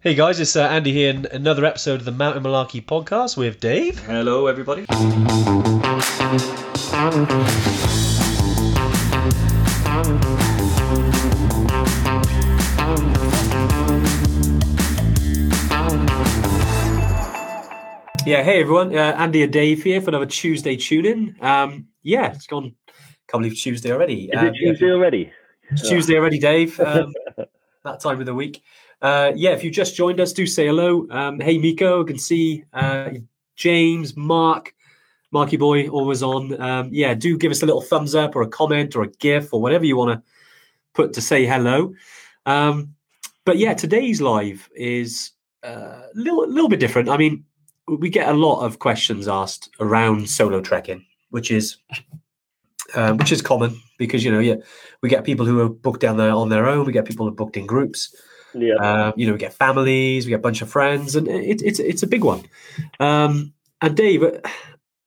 Hey guys, it's uh, Andy here in another episode of the Mountain Malarkey podcast with Dave. Hello, everybody. Yeah, hey everyone, uh, Andy and Dave here for another Tuesday tune in. Um, yeah, it's gone, can't believe Tuesday already. Is Um, it Tuesday already? It's Tuesday already, Dave. Um, that time of the week. Uh, yeah, if you just joined us, do say hello. Um, hey, Miko, I can see uh, James, Mark, Marky Boy, always on. Um, yeah, do give us a little thumbs up or a comment or a GIF or whatever you want to put to say hello. Um, but yeah, today's live is uh, a little, little bit different. I mean, we get a lot of questions asked around solo trekking, which is um, which is common because you know, yeah, we get people who are booked down there on their own. We get people who are booked in groups. Yeah. Um, you know, we get families, we get a bunch of friends, and it, it's it's a big one. Um, and Dave, uh,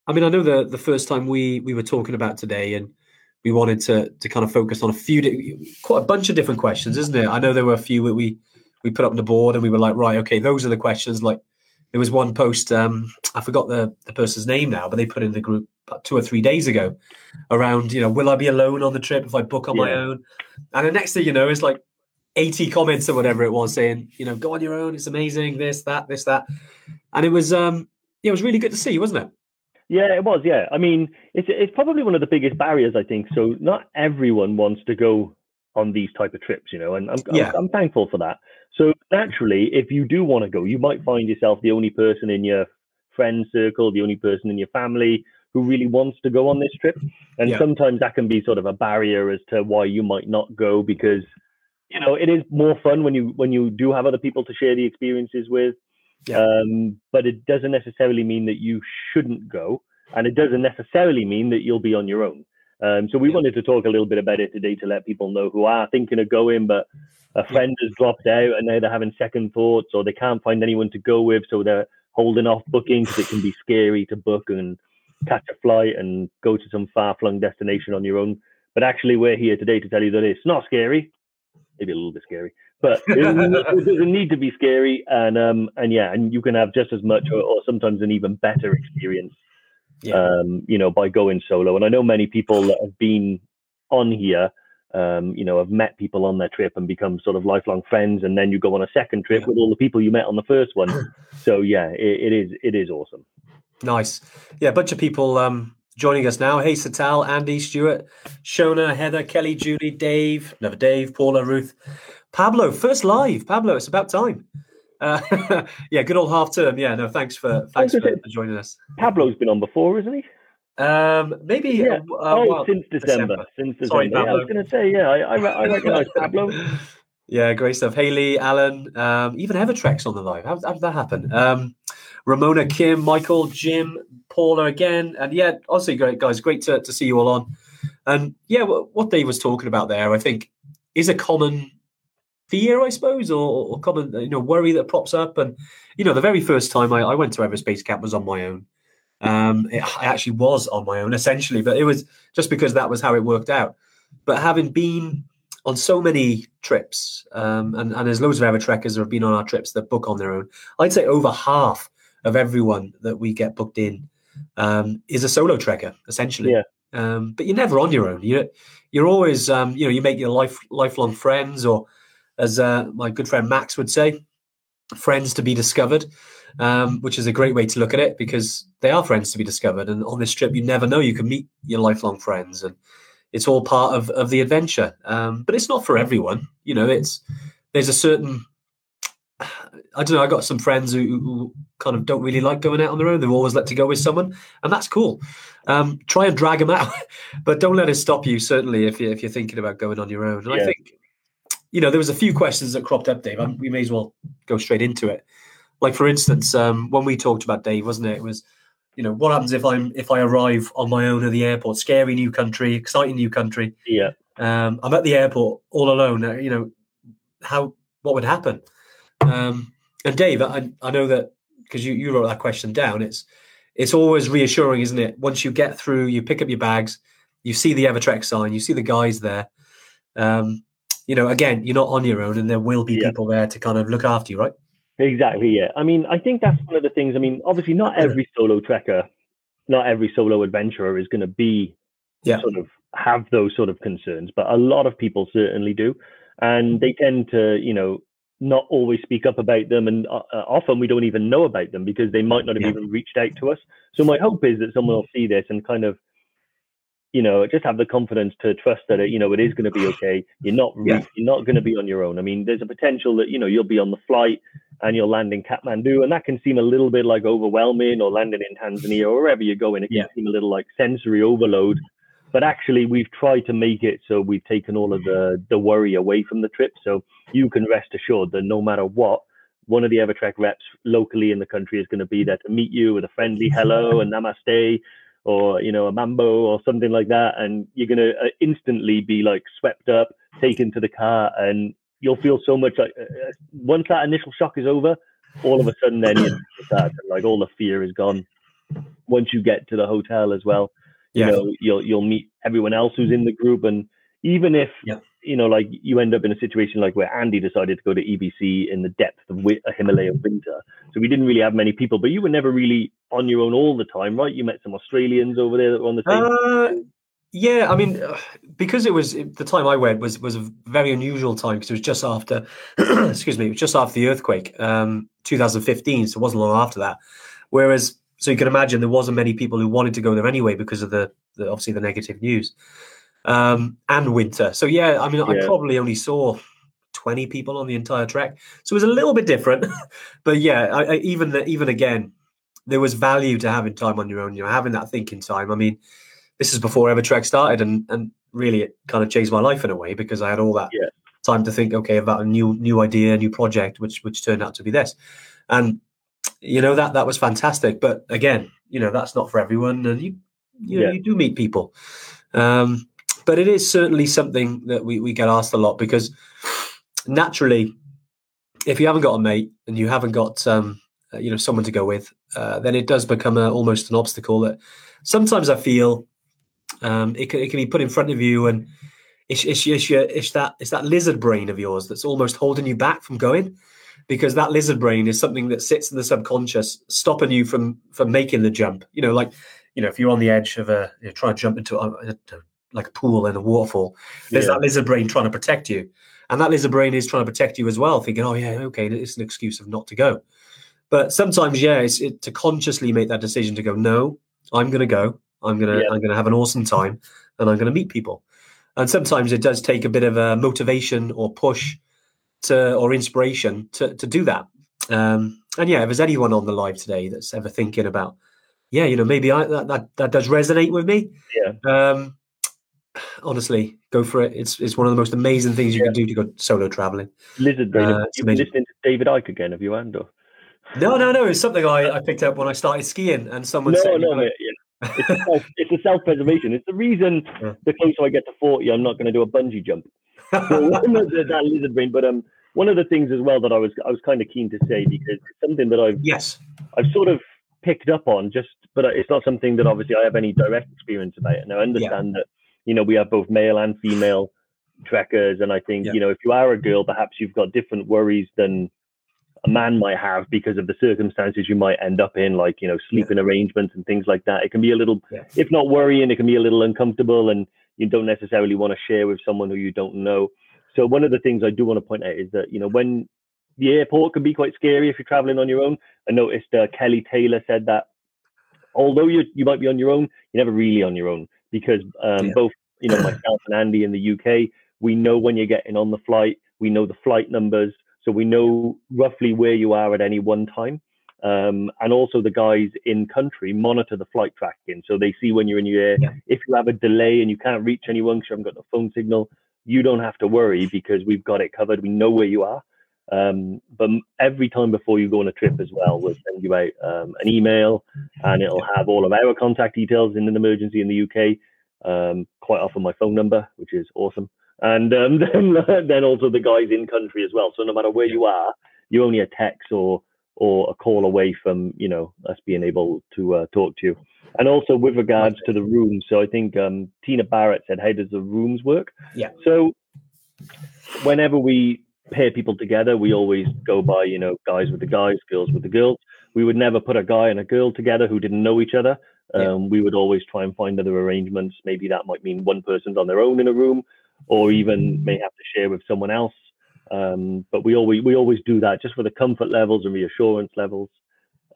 I mean, I know the the first time we we were talking about today, and we wanted to to kind of focus on a few, di- quite a bunch of different questions, isn't it? I know there were a few that we we put up on the board, and we were like, right, okay, those are the questions. Like, there was one post, um, I forgot the the person's name now, but they put in the group about two or three days ago around, you know, will I be alone on the trip if I book on my own? And the next thing you know, it's like 80 comments or whatever it was saying, you know, go on your own, it's amazing, this, that, this, that. And it was um yeah, it was really good to see, wasn't it? Yeah, it was. Yeah, I mean, it's it's probably one of the biggest barriers, I think. So not everyone wants to go on these type of trips, you know, and I'm Yeah. I'm, I'm thankful for that. So naturally, if you do want to go, you might find yourself the only person in your friend circle, the only person in your family who really wants to go on this trip, and Yeah. sometimes that can be sort of a barrier as to why you might not go because you know it is more fun when you when you do have other people to share the experiences with Yeah. um, but it doesn't necessarily mean that you shouldn't go, and it doesn't necessarily mean that you'll be on your own. Um, so we Yeah. wanted to talk a little bit about it today to let people know who are thinking of going, but a friend has dropped out and now they're having second thoughts, or they can't find anyone to go with, so they're holding off booking because it can be scary to book and catch a flight and go to some far-flung destination on your own. But actually, we're here today to tell you that it's not scary. Maybe a little bit scary, but it doesn't, it doesn't need to be scary. And um, and yeah, and you can have just as much, or, or sometimes an even better experience, Yeah. um, you know, by going solo. And I know many people that have been on here, um, you know, have met people on their trip and become sort of lifelong friends. And then you go on a second trip Yeah. with all the people you met on the first one. so yeah, it, it is it is awesome. Nice. Yeah, a bunch of people um joining us now. Hey Satal, Andy, Stuart, Shona, Heather, Kelly, Julie, Dave, another Dave, Paula, Ruth, Pablo, first live. Pablo, it's about time. Uh, yeah, good old half term. Yeah, no, thanks for thanks for, for joining us. Pablo's been on before, isn't he? Um, maybe Yeah. uh, oh, well, since December. December. Since December. Sorry, Yeah, I was going to say, yeah, I, I, I recognize Pablo. Yeah, great stuff. Haley, Alan, um, even Evertrex on the live. How, how did that happen? Um, Ramona, Kim, Michael, Jim, Paula again. And yeah, honestly, great guys. Great to, to see you all on. And yeah, what, Dave was talking about there, I think, is a common fear, I suppose, or, or common you know worry that pops up. And you know, the very first time I, I went to Everest Base Camp was on my own. Um, it, I actually was on my own essentially, but it was just because that was how it worked out. But having been on so many trips, um, and, and there's loads of Evertrekkers that have been on our trips that book on their own. I'd say over half of everyone that we get booked in um, is a solo trekker, essentially. Yeah. Um, but you're never on your own. You're you're always um, you know you make your life lifelong friends, or as uh, my good friend Max would say, friends to be discovered. Um, which is a great way to look at it because they are friends to be discovered. And on this trip, you never know you can meet your lifelong friends, and it's all part of, of the adventure. Um, but it's not for everyone. You know, it's there's a certain I don't know. I got some friends who, who kind of don't really like going out on their own. They're always let to go with someone, and that's cool. Um, try and drag them out, but don't let it stop you. Certainly, if you if you're thinking about going on your own. And I think, you know, there was a few questions that cropped up, Dave. Um, we may as well go straight into it. Like for instance, um, when we talked about Dave, wasn't it? It was, you know, what happens if I'm if I arrive on my own at the airport? Scary new country, exciting new country. Yeah. Um, I'm at the airport all alone. uh, You know, how what would happen? Um, and Dave, I, I know that because you, you wrote that question down. It's it's always reassuring, isn't it? Once you get through, you pick up your bags, you see the Evertrek sign, you see the guys there. Um, you know, again, you're not on your own, and there will be Yeah. people there to kind of look after you, right? Exactly. Yeah. I mean, I think that's one of the things. I mean, obviously, not every solo trekker, not every solo adventurer is going to be Yeah. sort of have those sort of concerns, but a lot of people certainly do, and they tend to, you know, not always speak up about them, and uh, uh, often we don't even know about them because they might not have Yeah. even reached out to us. So my hope is that someone will see this and kind of. You know, just have the confidence to trust that it, you know it is going to be okay. You're not re- Yeah. you're not going to be on your own. I mean, there's a potential that you know you'll be on the flight and you'll land in Kathmandu, and that can seem a little bit like overwhelming, or landing in Tanzania or wherever you're going, it can Yeah. seem a little like sensory overload. But actually, we've tried to make it so we've taken all of the the worry away from the trip, so you can rest assured that no matter what, one of the Evertrek reps locally in the country is going to be there to meet you with a friendly hello and namaste, or you know a mambo or something like that, and you're going to uh, instantly be like swept up, taken to the car, and you'll feel so much like uh, uh, once that initial shock is over, all of a sudden then you're like all the fear is gone. Once you get to the hotel as well, you know you'll you'll meet everyone else who's in the group, and even if Yeah. you know like you end up in a situation like where Andy decided to go to EBC in the depth of a Himalayan winter, so we didn't really have many people, but you were never really on your own all the time, right? You met some Australians over there that were on the same. Uh, yeah, I mean, uh, because it was the time I went was was a very unusual time because it was just after, excuse me, it was just after the earthquake, um, 2015. So it wasn't long after that. Whereas, so you can imagine there wasn't many people who wanted to go there anyway because of the, the obviously the negative news, um, and winter. So yeah, I mean, I probably only saw 20 people on the entire trek, so it was a little bit different. but yeah, I, I, even the, even again, there was value to having time on your own. You know, having that thinking time. I mean this is before Evertrek started, and and really it kind of changed my life in a way because I had all that Yeah. time to think, okay, about a new new idea, new project, which which turned out to be this, and you know that that was fantastic. But again, you know that's not for everyone, and you you know Yeah. you do meet people, um, but it is certainly something that we we get asked a lot because naturally, if you haven't got a mate and you haven't got um, uh, you know someone to go with, uh, then it does become a, almost an obstacle that sometimes I feel um, it, can, it can be put in front of you and it's, it's, it's, your- it's that it's that lizard brain of yours that's almost holding you back from going because that lizard brain is something that sits in the subconscious stopping you from from making the jump. You know like you know if you're on the edge of a you know, trying to jump into a, a- like a pool in a waterfall there's Yeah. that lizard brain trying to protect you. And that lizard brain is trying to protect you as well thinking oh yeah okay it's an excuse of not to go. But sometimes yeah it's it, to consciously make that decision to go no i'm going to go. I'm going to Yeah. i'm going to have an awesome time and i'm going to meet people. And sometimes it does take a bit of a motivation or push to or inspiration to to do that um and yeah if there's anyone on the live today that's ever thinking about yeah you know maybe i that that, that does resonate with me Yeah. um honestly go for it it's it's one of the most amazing things you can do to go solo traveling Lizard brain. Uh, it's been listening to David Icke again? Have you, Andor? no no no it's something i i picked up when i started skiing and someone No, said no. Yeah. It's a, self, it's a self-preservation. It's the reason Yeah. the closer I get to 40, I'm not going to do a bungee jump. So one of the, that lizard brain. But um, one of the things as well that I was I was kind of keen to say because it's something that I've yes I've sort of picked up on just, but it's not something that obviously I have any direct experience about. And I understand that you know we have both male and female trekkers, and I think Yeah. you know if you are a girl, perhaps you've got different worries than a man might have because of the circumstances you might end up in, like you know sleeping arrangements and things like that. It can be a little, Yeah. if not worrying, it can be a little uncomfortable, and you don't necessarily want to share with someone who you don't know. So one of the things I do want to point out is that you know when the airport can be quite scary if you're traveling on your own. I noticed uh, Kelly Taylor said that although you you might be on your own, you're never really on your own because um, Yeah. both you know myself and Andy in the UK, we know when you're getting on the flight, we know the flight numbers, so we know roughly where you are at any one time. Um, and also the guys in country monitor the flight tracking, so they see when you're in your air. Yeah. If you have a delay and you can't reach anyone because you haven't got the phone signal, you don't have to worry because we've got it covered. We know where you are. Um, but every time before you go on a trip as well, we'll send you out um, an email and it'll have all of our contact details in an emergency in the UK. Um, quite often my phone number, which is awesome. And um, then, then also the guys in country as well. So no matter where you are, you're only a text or or a call away from you know us being able to uh, talk to you. And also with regards to the rooms, so I think um, Tina Barrett said, "How does the rooms work?" Yeah. So whenever we pair people together, we always go by, you know, guys with the guys, girls with the girls. We would never put a guy and a girl together who didn't know each other. Um, yeah. We would always try and find other arrangements. Maybe that might mean one person's on their own in a room, or even may have to share with someone else. Um, but we always we always do that just for the comfort levels and reassurance levels.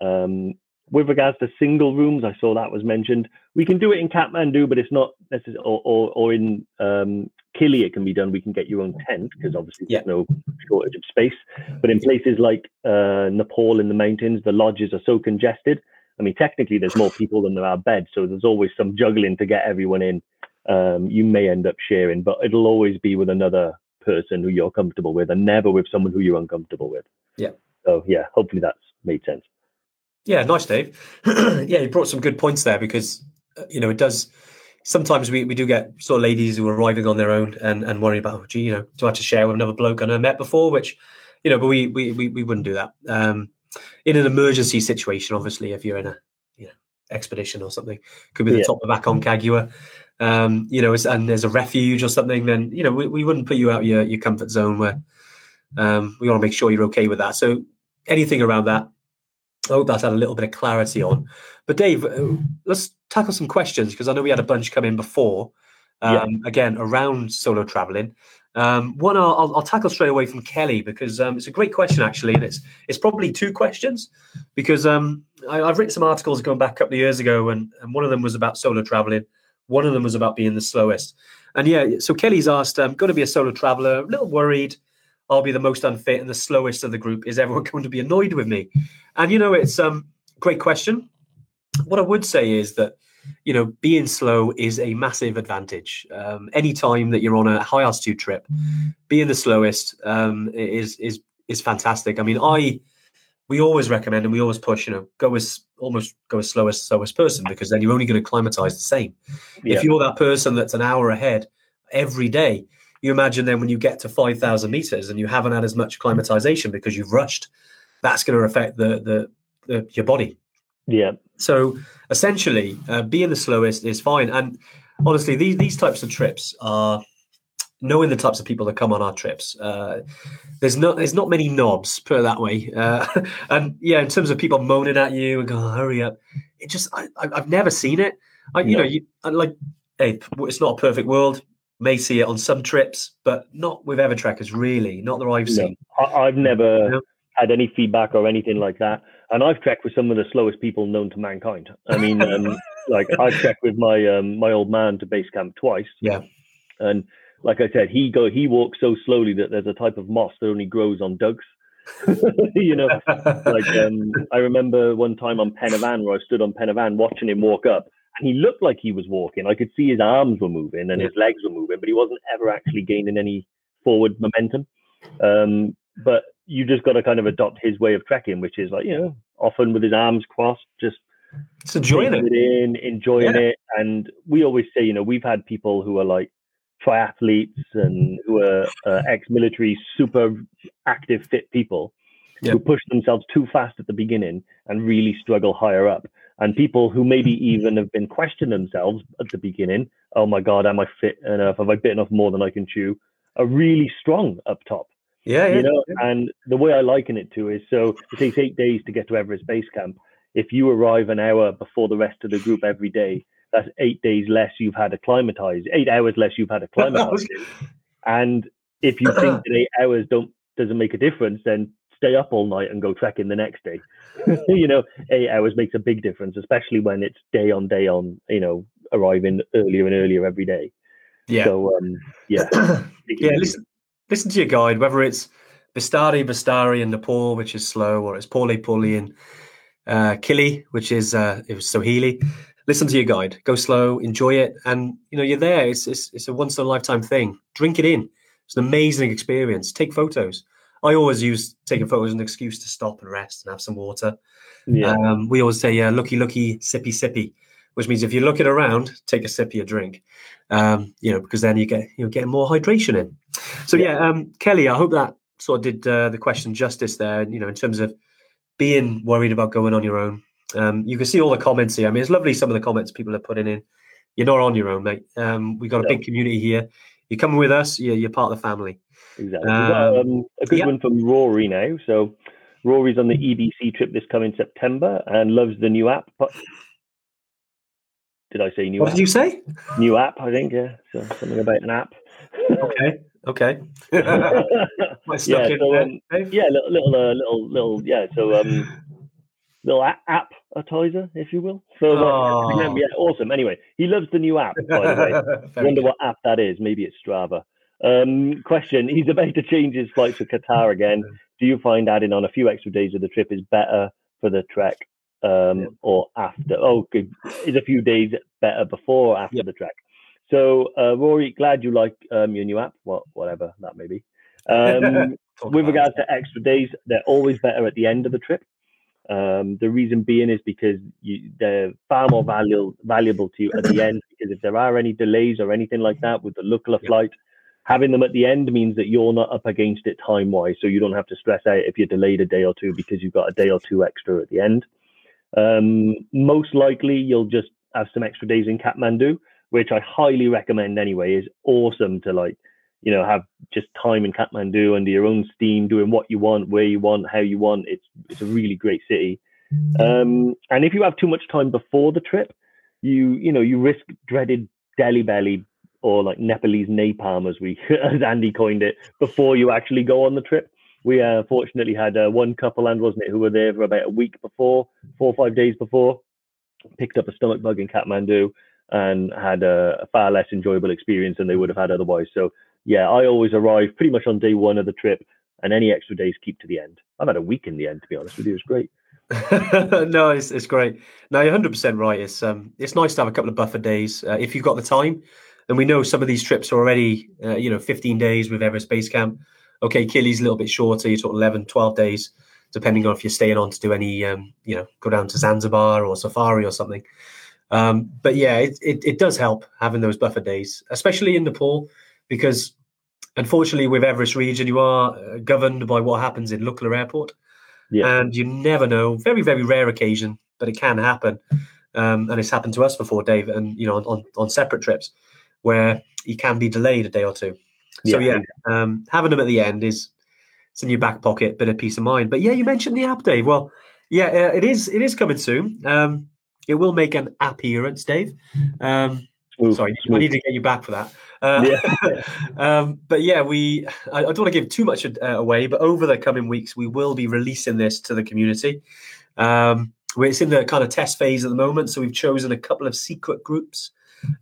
Um, with regards to single rooms, I saw that was mentioned. We can do it in Kathmandu, but it's not necessarily, or, or, or in um, Kili, it can be done. We can get your own tent because obviously yeah. there's no shortage of space. But in places like uh, Nepal in the mountains, the lodges are so congested. I mean, technically, there's more people than there are beds, so there's always some juggling to get everyone in. Um, you may end up sharing, but it'll always be with another person who you're comfortable with, and never with someone who you're uncomfortable with. Yeah. So yeah, hopefully that's made sense. Yeah, nice, Dave. yeah, you brought some good points there because uh, you know it does. Sometimes we, we do get sort of ladies who are arriving on their own and, and worrying about, oh, gee, you know, do I have to share with another bloke I never met before? Which, you know, but we we we, we wouldn't do that. Um, in an emergency situation, obviously, if you're in a you know expedition or something, could be the yeah. top of back on Aconcagua, um, you know, and there's a refuge or something, then you know we, we wouldn't put you out your your comfort zone where um, we want to make sure you're okay with that. So anything around that, I hope that's had a little bit of clarity on. But Dave, uh, let's tackle some questions because I know we had a bunch come in before. Um, yeah. Again, around solo traveling. Um, one I'll, I'll, tackle straight away from Kelly because um, it's a great question actually, and it's it's probably two questions because um, I, have written some articles going back a couple of years ago, and, and one of them was about solo traveling, one of them was about being the slowest, and yeah, so Kelly's asked, "I'm going to be a solo traveler, a little worried, I'll be the most unfit and the slowest of the group. Is everyone going to be annoyed with me?" And you know, it's um great question. What I would say is that you know, being slow is a massive advantage. Um, anytime that you're on a high altitude trip, being the slowest um, is is is fantastic. I mean, I we always recommend and we always push, you know, go as almost go as slow as slowest person because then you're only going to climatize the same. Yeah. If you're that person that's an hour ahead every day, you imagine then when you get to five thousand meters and you haven't had as much climatization because you've rushed, that's going to affect the the, the your body. Yeah. So essentially, uh, being the slowest is fine. And honestly, these these types of trips are knowing the types of people that come on our trips. Uh, there's not there's not many knobs, put it that way. Uh, and yeah, in terms of people moaning at you and going, "Hurry up!" It just I, have never seen it. I, you no. know, you like hey, it's not a perfect world. May see it on some trips, but not with Evertrekkers, really. Not that I've seen. No, I, have never had any feedback or anything like that and I've trekked with some of the slowest people known to mankind. I mean, um, like I've trekked with my um, my old man to base camp twice. Yeah, and like I said, he go he walks so slowly that there's a type of moss that only grows on dugs. you know, like um, I remember one time on Pen y Fan where I stood on Pen y Fan watching him walk up, and he looked like he was walking. I could see his arms were moving and his legs were moving, but he wasn't ever actually gaining any forward momentum. Um, but you just got to kind of adopt his way of trekking, which is like you know, often with his arms crossed, just it's enjoying it. it in, enjoying yeah. it. And we always say, you know, we've had people who are like triathletes and who are uh, ex-military, super active, fit people yeah. who push themselves too fast at the beginning and really struggle higher up. And people who maybe even have been questioning themselves at the beginning, oh my God, am I fit enough? Have I bitten off more than I can chew? Are really strong up top. Yeah, yeah. You know, yeah. and the way I liken it to is so it takes eight days to get to Everest Base Camp. If you arrive an hour before the rest of the group every day, that's eight days less you've had acclimatize, eight hours less you've had acclimatize. and if you think that eight hours don't doesn't make a difference, then stay up all night and go trekking the next day. you know, eight hours makes a big difference, especially when it's day on day on, you know, arriving earlier and earlier every day. Yeah. So um yeah. yeah, listen listen to your guide, whether it's Bistari, Bistari in Nepal, which is slow, or it's Pole Pole in uh, Kili, which is uh, it was Swahili. Listen to your guide. Go slow, enjoy it, and you know you're there. It's it's, it's a once in a lifetime thing. Drink it in. It's an amazing experience. Take photos. I always use taking photos as an excuse to stop and rest and have some water. Yeah. Um, we always say, uh, looky, looky, sippy, sippy which means if you're looking around, take a sip of your drink, um, you know, because then you get you're getting more hydration in. So yeah, um, Kelly, I hope that sort of did uh, the question justice there. You know, in terms of being worried about going on your own. Um, you can see all the comments here. I mean, it's lovely some of the comments people are putting in. You're not on your own, mate. Um, we've got a big community here. You're coming with us. You're, you're part of the family. Exactly. Got um, a good yeah. one from Rory now. So Rory's on the EBC trip this coming September and loves the new app. Did I say new What app? did you say? New app, I think. Yeah. So something about an app. Okay. Okay. yeah. So um, yeah, little, little, uh, little, little. Yeah. So um, little app a- app appetizer, if you will. So uh, Oh. yeah, awesome. Anyway, he loves the new app. By the way. Wonder good. what app that is. Maybe it's Strava. Um, question: He's about to change his flight to Qatar again. Do you find adding on a few extra days of the trip is better for the trek um, Yeah. or after? Oh, good. Is a few days better before or after Yeah. the trek? So, uh, Rory, glad you like um, your new app. What, whatever that may be. Um, with regards to extra days, they're always better at the end of the trip. Um, the reason being is because you, they're far more valuable valuable to you at the end. Because if there are any delays or anything like that with the Lukla Yeah. flight, having them at the end means that you're not up against it time wise, so you don't have to stress out if you're delayed a day or two because you've got a day or two extra at the end. Um, most likely, you'll just have some extra days in Kathmandu, which I highly recommend anyway. is awesome to like, you know, have just time in Kathmandu under your own steam, doing what you want, where you want, how you want. It's it's a really great city. Um, and if you have too much time before the trip, you you know you risk dreaded Delhi belly or like Nepalese napalm, as we as Andy coined it, before you actually go on the trip. We uh, fortunately had uh, one couple, and wasn't it, who were there for about a week before, four or five days before, picked up a stomach bug in Kathmandu and had a, a far less enjoyable experience than they would have had otherwise. So yeah, I always arrive pretty much on day one of the trip, and any extra days keep to the end. I've had a week in the end, to be honest with you. It's great. no, it's, it's great. No, you're 100 percent right. It's um, it's nice to have a couple of buffer days uh, if you've got the time. And we know some of these trips are already, uh, you know, 15 days with Everest Base Camp. Okay, Kili's a little bit shorter. You're talking 11, 12 days, depending on if you're staying on to do any, um, you know, go down to Zanzibar or Safari or something. Um, but yeah, it, it, it does help having those buffer days, especially in Nepal, because unfortunately with Everest region, you are uh, governed by what happens in Lukla Airport. Yeah. And you never know. Very, very rare occasion, but it can happen. Um, and it's happened to us before, Dave, and you know, on, on, separate trips where you can be delayed a day or two. So Yeah. yeah, um, having them at the end is it's in your back pocket, bit of peace of mind. But yeah, you mentioned the app, Dave. Well, yeah, uh, it is. It is coming soon. Um, it will make an appearance, Dave. Um, Smooth, sorry, I need to get you back for that. Uh, um, but yeah, we. I, I don't want to give too much uh, away, but over the coming weeks, we will be releasing this to the community. Um, it's in the kind of test phase at the moment, so we've chosen a couple of secret groups.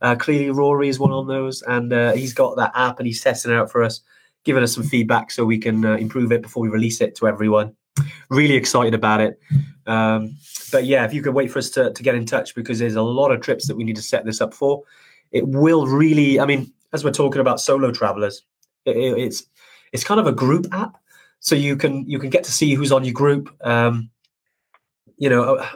Uh, clearly, Rory is one on those, and uh, he's got that app and he's testing it out for us, giving us some feedback so we can uh, improve it before we release it to everyone. Really excited about it. Um, but yeah, if you could wait for us to, to get in touch because there's a lot of trips that we need to set this up for. It will really, I mean, as we're talking about solo travelers, it, it- it's it's kind of a group app, so you can you can get to see who's on your group. Um, you know, uh,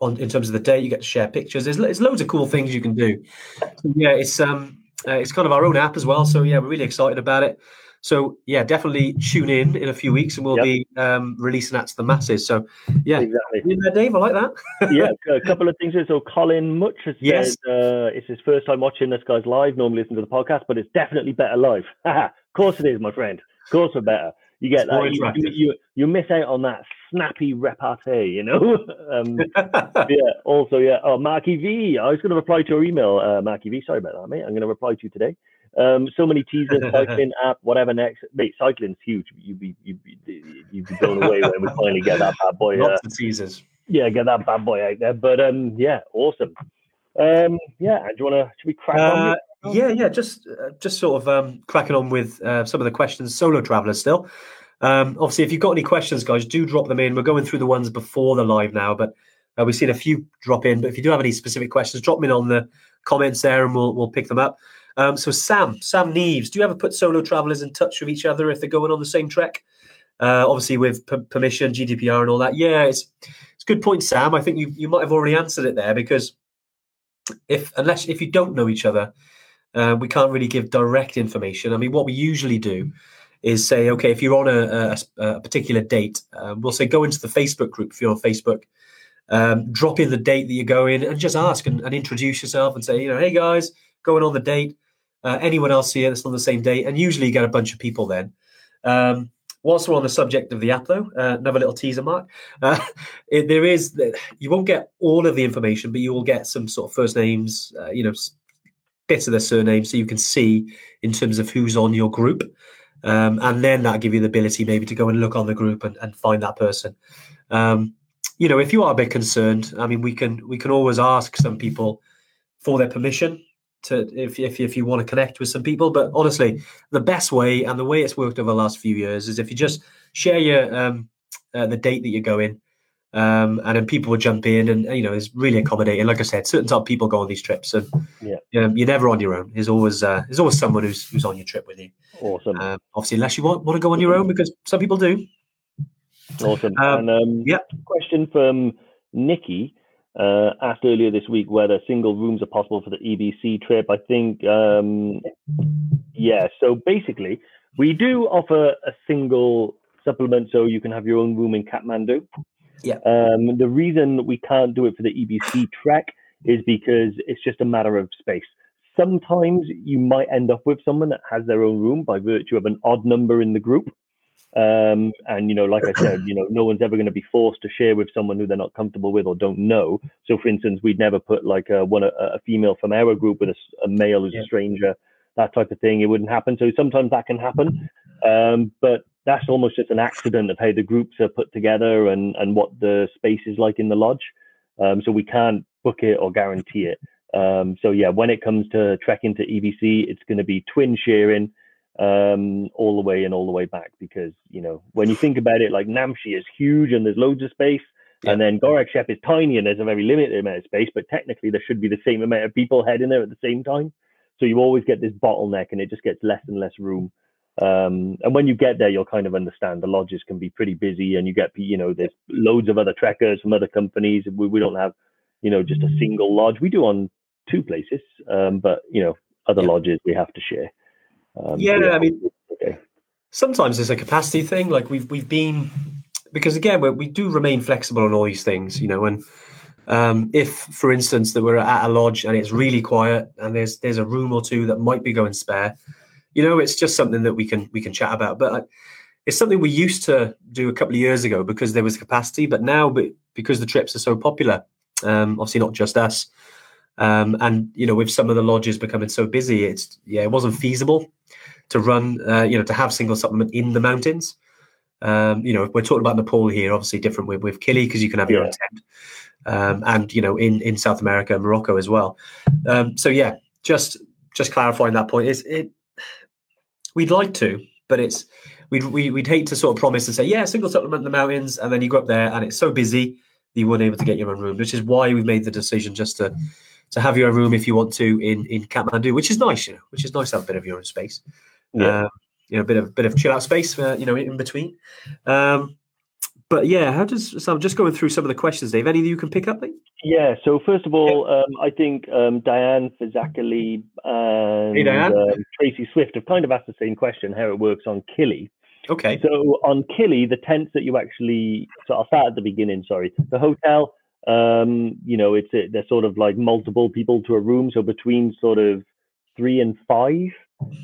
on in terms of the date, you get to share pictures. There's, there's loads of cool things you can do. So, yeah, it's um uh, it's kind of our own app as well. So yeah, we're really excited about it. So yeah, definitely tune in in a few weeks, and we'll Yep. be um, releasing that to the masses. So yeah, Exactly. you there, Dave. I like that. yeah, a couple of things. here. So Colin Much has said uh, it's his first time watching this guy's live. Normally listen to the podcast, but it's definitely better live. of course it is, my friend. Of course we're better. You get that. You, you, you, you miss out on that snappy repartee, you know? um, yeah, also, yeah. Oh, Marky V. I was going to reply to your email, uh, Marky V. Sorry about that, mate. I'm going to reply to you today. Um, so many teasers, cycling app, whatever next. Mate, cycling's huge. You'd be, you'd be, you'd be blown away when we finally get that bad boy. Uh, Lots of teasers. yeah, get that bad boy out there. But um, yeah, awesome. Um, yeah, do you want to? Should we crack on? Uh, with- yeah, yeah, just uh, just sort of um, cracking on with uh, some of the questions. Solo travelers still. Um, obviously, if you've got any questions, guys, do drop them in. We're going through the ones before the live now, but uh, we've seen a few drop in. But if you do have any specific questions, drop them in on the comments there, and we'll we'll pick them up. Um, so Sam, Sam Neves, do you ever put solo travelers in touch with each other if they're going on the same trek? Uh, obviously, with p- permission, GDPR, and all that. Yeah, it's it's a good point, Sam. I think you you might have already answered it there because if unless if you don't know each other, uh, we can't really give direct information. I mean, what we usually do is say, okay, if you're on a, a, a particular date, um, we'll say go into the Facebook group you're on Facebook, um, drop in the date that you're going, and just ask and, and introduce yourself and say, you know, hey guys, going on the date. uh, anyone else here that's on the same day, and usually you get a bunch of people then. Um, whilst we're on the subject of the app, though, uh, another little teaser, Mark. Uh, it, there is you won't get all of the information, but you will get some sort of first names, uh, you know, bits of their surname, so you can see in terms of who's on your group, um, and then that'll give you the ability maybe to go and look on the group and, and find that person. Um, you know, if you are a bit concerned, I mean, we can we can always ask some people for their permission to if if if you want to connect with some people. But honestly, the best way and the way it's worked over the last few years is if you just share your um, uh, the date that you're going, um, and then people will jump in, and you know it's really accommodating. Like I said, certain type of people go on these trips, and yeah, you know, you're never on your own. There's always uh, there's always someone who's who's on your trip with you. Awesome. Um, obviously, unless you want want to go on your own, because some people do. Awesome. Um, and um, yeah, question from Nikki uh, asked earlier this week whether single rooms are possible for the EBC trip. I think, um, yeah. So basically, we do offer a single supplement, so you can have your own room in Kathmandu. Yeah. Um, the reason we can't do it for the EBC trek is because it's just a matter of space. Sometimes you might end up with someone that has their own room by virtue of an odd number in the group. Um, and you know, like I said, you know, no one's ever going to be forced to share with someone who they're not comfortable with or don't know. So, for instance, we'd never put like a one a, a female from our group with a, a male who's yeah. a stranger, that type of thing. It wouldn't happen. So sometimes that can happen, um, but that's almost just an accident of how the groups are put together and and what the space is like in the lodge. Um, so we can't book it or guarantee it. Um, so yeah, when it comes to trekking to EBC, it's going to be twin sharing um, all the way and all the way back because you know when you think about it, like Namche is huge and there's loads of space, yeah. and then Gorak Shep is tiny and there's a very limited amount of space, but technically there should be the same amount of people heading there at the same time. So you always get this bottleneck, and it just gets less and less room. Um, and when you get there, you'll kind of understand the lodges can be pretty busy, and you get you know there's loads of other trekkers from other companies. We, we don't have you know just a single lodge. We do on two places, um, but you know other yeah. lodges we have to share. Um, yeah, yeah, I mean, okay. sometimes it's a capacity thing. Like we've we've been because again we do remain flexible on all these things, you know. And um, if, for instance, that we're at a lodge and it's really quiet and there's there's a room or two that might be going spare, you know, it's just something that we can we can chat about. But it's something we used to do a couple of years ago because there was capacity, but now because the trips are so popular, um, obviously not just us. Um, and you know, with some of the lodges becoming so busy, it's yeah, it wasn't feasible to run, uh, you know, to have single supplement in the mountains. Um, you know, we're talking about Nepal here, obviously different with, with Kili because you can have your yeah. own tent, um, and you know, in in South America and Morocco as well. Um, so yeah, just just clarifying that point is it. We'd like to, but it's we'd we, would hate to sort of promise and say yeah, single supplement in the mountains, and then you go up there and it's so busy that you weren't able to get your own room, which is why we've made the decision just to to have your own room if you want to in in Kathmandu, which is nice, you know, which is nice to have a bit of your own space. Yeah. Uh, you know, a bit of bit of chill out space for you know in between. Um, but yeah, how does so I'm just going through some of the questions, Dave. Any that you can pick up? Mate? Yeah. So first of all, yeah. um, I think um, Diane Fazakerley and hey, Diane. Um, Tracy Swift have kind of asked the same question: how it works on Kili. Okay. So on Kili, the tents that you actually so I'll start at the beginning. Sorry, the hotel. Um, you know, it's a, they're sort of like multiple people to a room, so between sort of three and five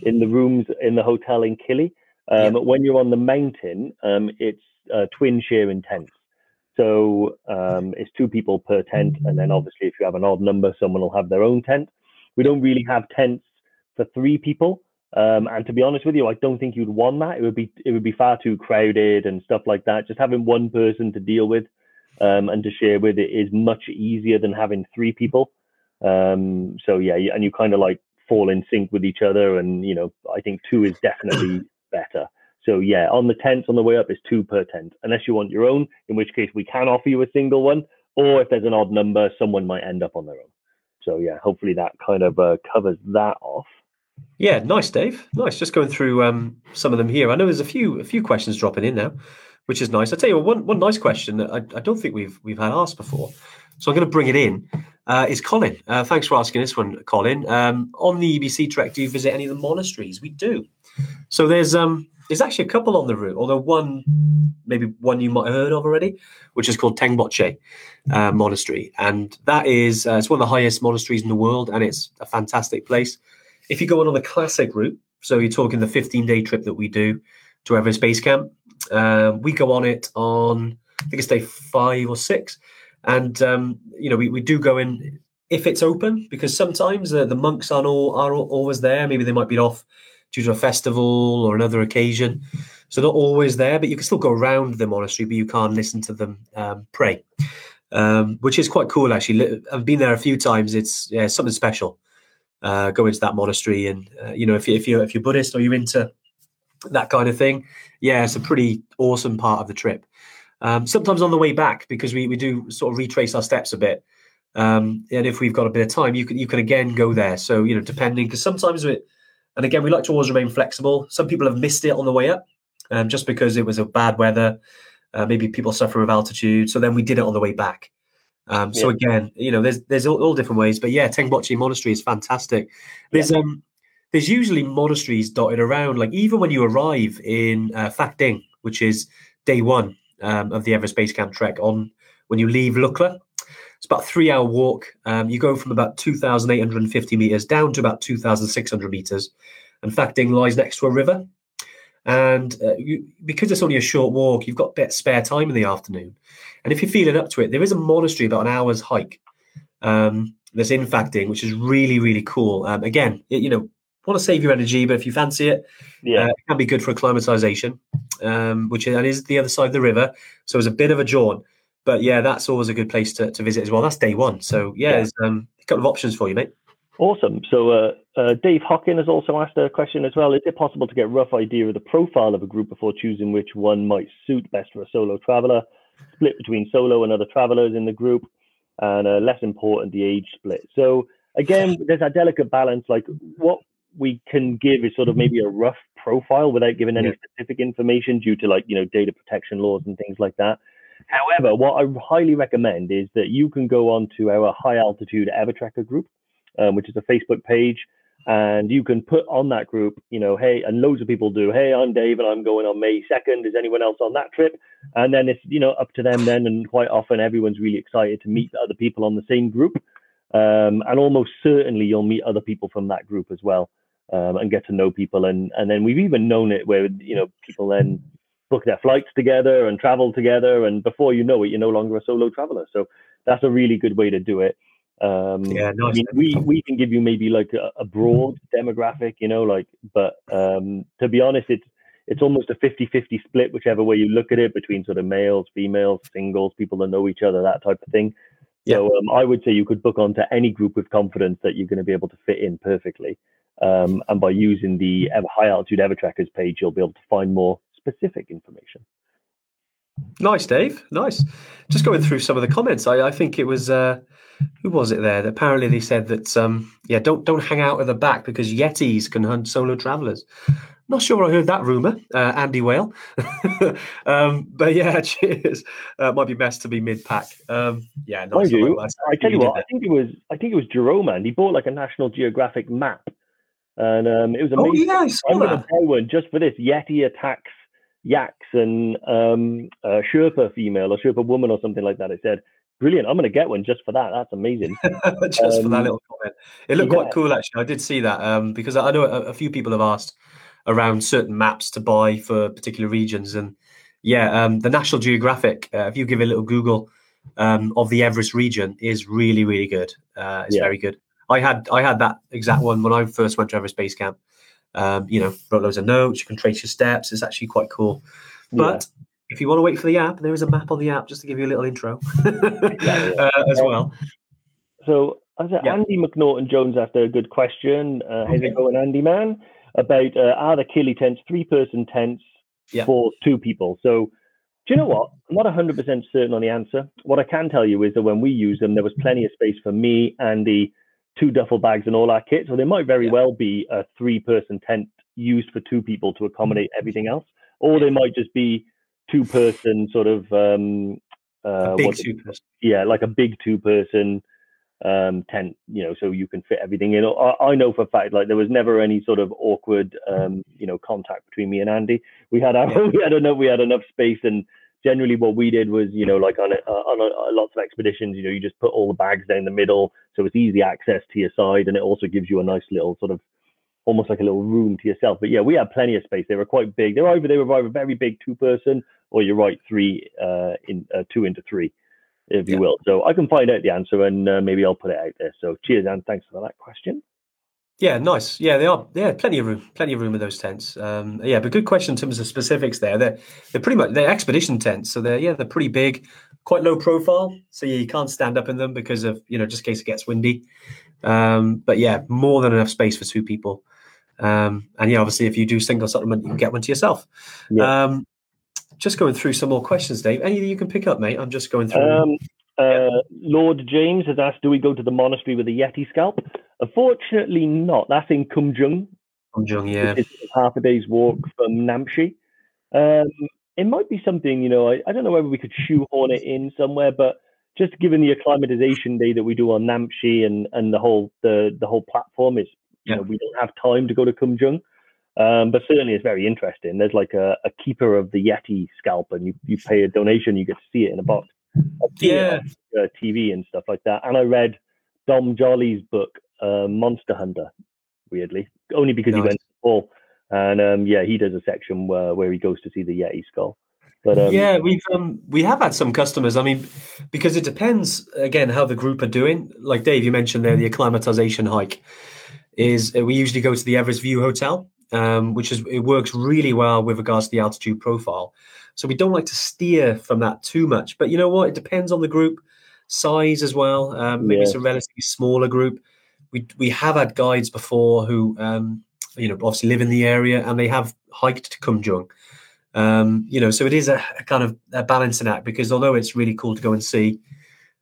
in the rooms in the hotel in Kili. Um, yeah. When you're on the mountain, um, it's uh, twin sharing tents. So um, it's two people per tent, and then obviously if you have an odd number, someone will have their own tent. We don't really have tents for three people, um, and to be honest with you, I don't think you'd want that. It would be it would be far too crowded and stuff like that. Just having one person to deal with um, and to share with it is much easier than having three people. Um, so yeah, and you kind of like fall in sync with each other. And, you know, I think two is definitely better. So yeah, on the tents on the way up is two per tent, unless you want your own, in which case we can offer you a single one. Or if there's an odd number, someone might end up on their own. So yeah, hopefully that kind of uh, covers that off. Yeah, nice, Dave. Nice. Just going through um, some of them here. I know there's a few a few questions dropping in now, which is nice. I tell you one one nice question that I, I don't think we've we've had asked before. So I'm going to bring it in uh, is Colin. Uh, thanks for asking this one, Colin. Um, on the EBC trek, do you visit any of the monasteries? We do. So there's um, there's actually a couple on the route, although one, maybe one you might have heard of already, which is called Tengboche uh, Monastery, and that is uh, it's one of the highest monasteries in the world, and it's a fantastic place. if you go on on the classic route, so you're talking the 15 day trip that we do to Everest Base Camp, um, we go on it on I think it's day five or six, and um, you know we, we do go in if it's open because sometimes the, the monks aren't all are always there. Maybe they might be off due to a festival or another occasion, so not always there. But you can still go around the monastery, but you can't listen to them um, pray, um, which is quite cool actually. I've been there a few times. It's yeah, something special. Uh, go into that monastery, and uh, you know if you if you if you're Buddhist or you're into that kind of thing, yeah, it's a pretty awesome part of the trip. Um, sometimes on the way back, because we, we do sort of retrace our steps a bit. Um, and if we've got a bit of time, you can you can again go there. So you know, depending, because sometimes we, and again, we like to always remain flexible. Some people have missed it on the way up, um, just because it was a bad weather. Uh, maybe people suffer with altitude, so then we did it on the way back. Um, so yeah. again, you know, there's there's all, all, different ways, but yeah, Tengboche Monastery is fantastic. There's yeah. um there's usually monasteries dotted around. Like even when you arrive in uh, Phak Ding, which is day one um, of the Everest Base Camp trek, on when you leave Lukla, it's about a three hour walk. Um, you go from about 2,850 meters down to about 2,600 meters, and Phak Ding lies next to a river. And uh, you, because it's only a short walk, you've got a bit spare time in the afternoon. And if you're feeling up to it, there is a monastery about an hour's hike um, that's in Phak Ding, which is really, really cool. Um, again, it, you know, want to save your energy, but if you fancy it, yeah, uh, it can be good for acclimatization, um, which is, is the other side of the river. So it's a bit of a jaunt. But yeah, that's always a good place to, to visit as well. That's day one. So yeah, yeah. there's um, a couple of options for you, mate. Awesome. So uh, uh, Dave Hockin has also asked a question as well. Is it possible to get a rough idea of the profile of a group before choosing which one might suit best for a solo traveler? Split between solo and other travelers in the group, and uh, less important, the age split. So again, there's a delicate balance. Like what we can give is sort of maybe a rough profile without giving any yeah. specific information due to like you know data protection laws and things like that. However, what I highly recommend is that you can go on to our high altitude Evertrekker group, um, which is a Facebook page, and you can put on that group, you know, hey, and loads of people do, hey, I'm Dave and I'm going on May 2nd. Is anyone else on that trip? And then it's, you know, up to them then. And quite often everyone's really excited to meet other people on the same group. Um, and almost certainly you'll meet other people from that group as well um, and get to know people. And, and then we've even known it where, you know, people then book their flights together and travel together. And before you know it, you're no longer a solo traveler. So that's a really good way to do it. Um, yeah, nice. I mean, we, we can give you maybe like a, a broad demographic, you know, like, but um, to be honest, it's, it's almost a 50 50 split, whichever way you look at it, between sort of males, females, singles, people that know each other, that type of thing. Yeah. So um, I would say you could book onto any group with confidence that you're going to be able to fit in perfectly. Um, and by using the high altitude Evertrekkers page, you'll be able to find more specific information. Nice, Dave. Nice. Just going through some of the comments, I, I think it was uh, who was it there? Apparently they said that um, yeah, don't don't hang out at the back because yetis can hunt solo travelers. Not sure I heard that rumor, uh, Andy Whale. um, but yeah, cheers. Uh, might be best to be mid pack. Um, yeah, nice. You, I tell you what, I think it was I think it was Jerome, and he bought like a National Geographic map and um, it was oh, amazing. Oh, yeah, I to buy one just for this. Yeti attacks yaks and um, a Sherpa female or Sherpa woman or something like that. It said, brilliant. I'm going to get one just for that. That's amazing. just um, for that um, little comment. It looked yeah. quite cool, actually. I did see that um, because I know a, a, few people have asked around certain maps to buy for particular regions. And yeah, um, the National Geographic, uh, if you give a little Google um, of the Everest region, is really, really good. Uh, it's yeah. very good. I had I had that exact one when I first went to Everest Base Camp. Um, you know, wrote loads of notes. You can trace your steps. It's actually quite cool. But yeah. if you want to wait for the app, there is a map on the app just to give you a little intro yeah, yeah. Uh, as well. So. Andy McNaughton Jones asked a good question. Uh, how's it going, Andy man? About uh, are the Kili tents three person tents for two people? So, do you know what? I'm not 100% certain on the answer. What I can tell you is that when we use them, there was plenty of space for me, Andy, two duffel bags and all our kit. So there might very yeah. well be a three person tent used for two people to accommodate everything else, or they might just be two person sort of um, uh, big two person. Yeah, like a big two person um, tent, you know, so you can fit everything in. I, I, know for a fact, like there was never any sort of awkward, um, you know, contact between me and Andy. We had our, we had enough, we had enough space and generally what we did was, you know, like on, a, on a, lots of expeditions, you know, you just put all the bags down the middle, so it's easy access to your side, and it also gives you a nice little sort of almost like a little room to yourself. But yeah, we had plenty of space. They were quite big. They were either they were either very big two person or you're right three uh, in uh, two into three, if you Yeah. will. So I can find out the answer and uh, maybe I'll put it out there. So cheers and thanks for that question. Yeah, nice. Yeah, they are. Yeah, plenty of room, plenty of room in those tents. Um, yeah, but good question in terms of specifics. There, they're they're pretty much they're expedition tents, so they're yeah they're pretty big, quite low profile. So yeah, you can't stand up in them because of you know just in case it gets windy. Um, but yeah, more than enough space for two people. Um, and yeah, obviously, if you do single supplement, you can get one to yourself. Yeah. Um, just going through some more questions, Dave. Anything you can pick up, mate? I'm just going through. Uh, Lord James has asked, "Do we go to the monastery with a Yeti scalp?" Unfortunately, not. That's in Kumjung. from Jung, yeah. It's half a day's walk from Namche. Um, it might be something, you know, I, I don't know whether we could shoehorn it in somewhere, but just given the acclimatization day that we do on Namche and, and the whole the, the whole platform is, you Yeah. know, we don't have time to go to Kumjung. Um, but certainly it's very interesting. There's like a, a keeper of the Yeti scalp and you, you pay a donation, you get to see it in a box. I've seen it Yeah, on, uh, TV and stuff like that. And I read Dom Jolly's book, uh, Monster Hunter, weirdly, only because he went to Paul. And um, yeah, he does a section where, where he goes to see the Yeti skull. But um, yeah, we've um, we have had some customers. I mean, because it depends again how the group are doing. Like Dave, you mentioned there, the acclimatization hike is uh, we usually go to the Everest View Hotel, um, which is it works really well with regards to the altitude profile. So we don't like to steer from that too much. But you know what? It depends on the group size as well. Um, maybe it's a relatively smaller group. We we have had guides before who um, you know obviously live in the area and they have hiked to Kumjung. Um, you know, so it is a, a kind of a balancing act because although it's really cool to go and see,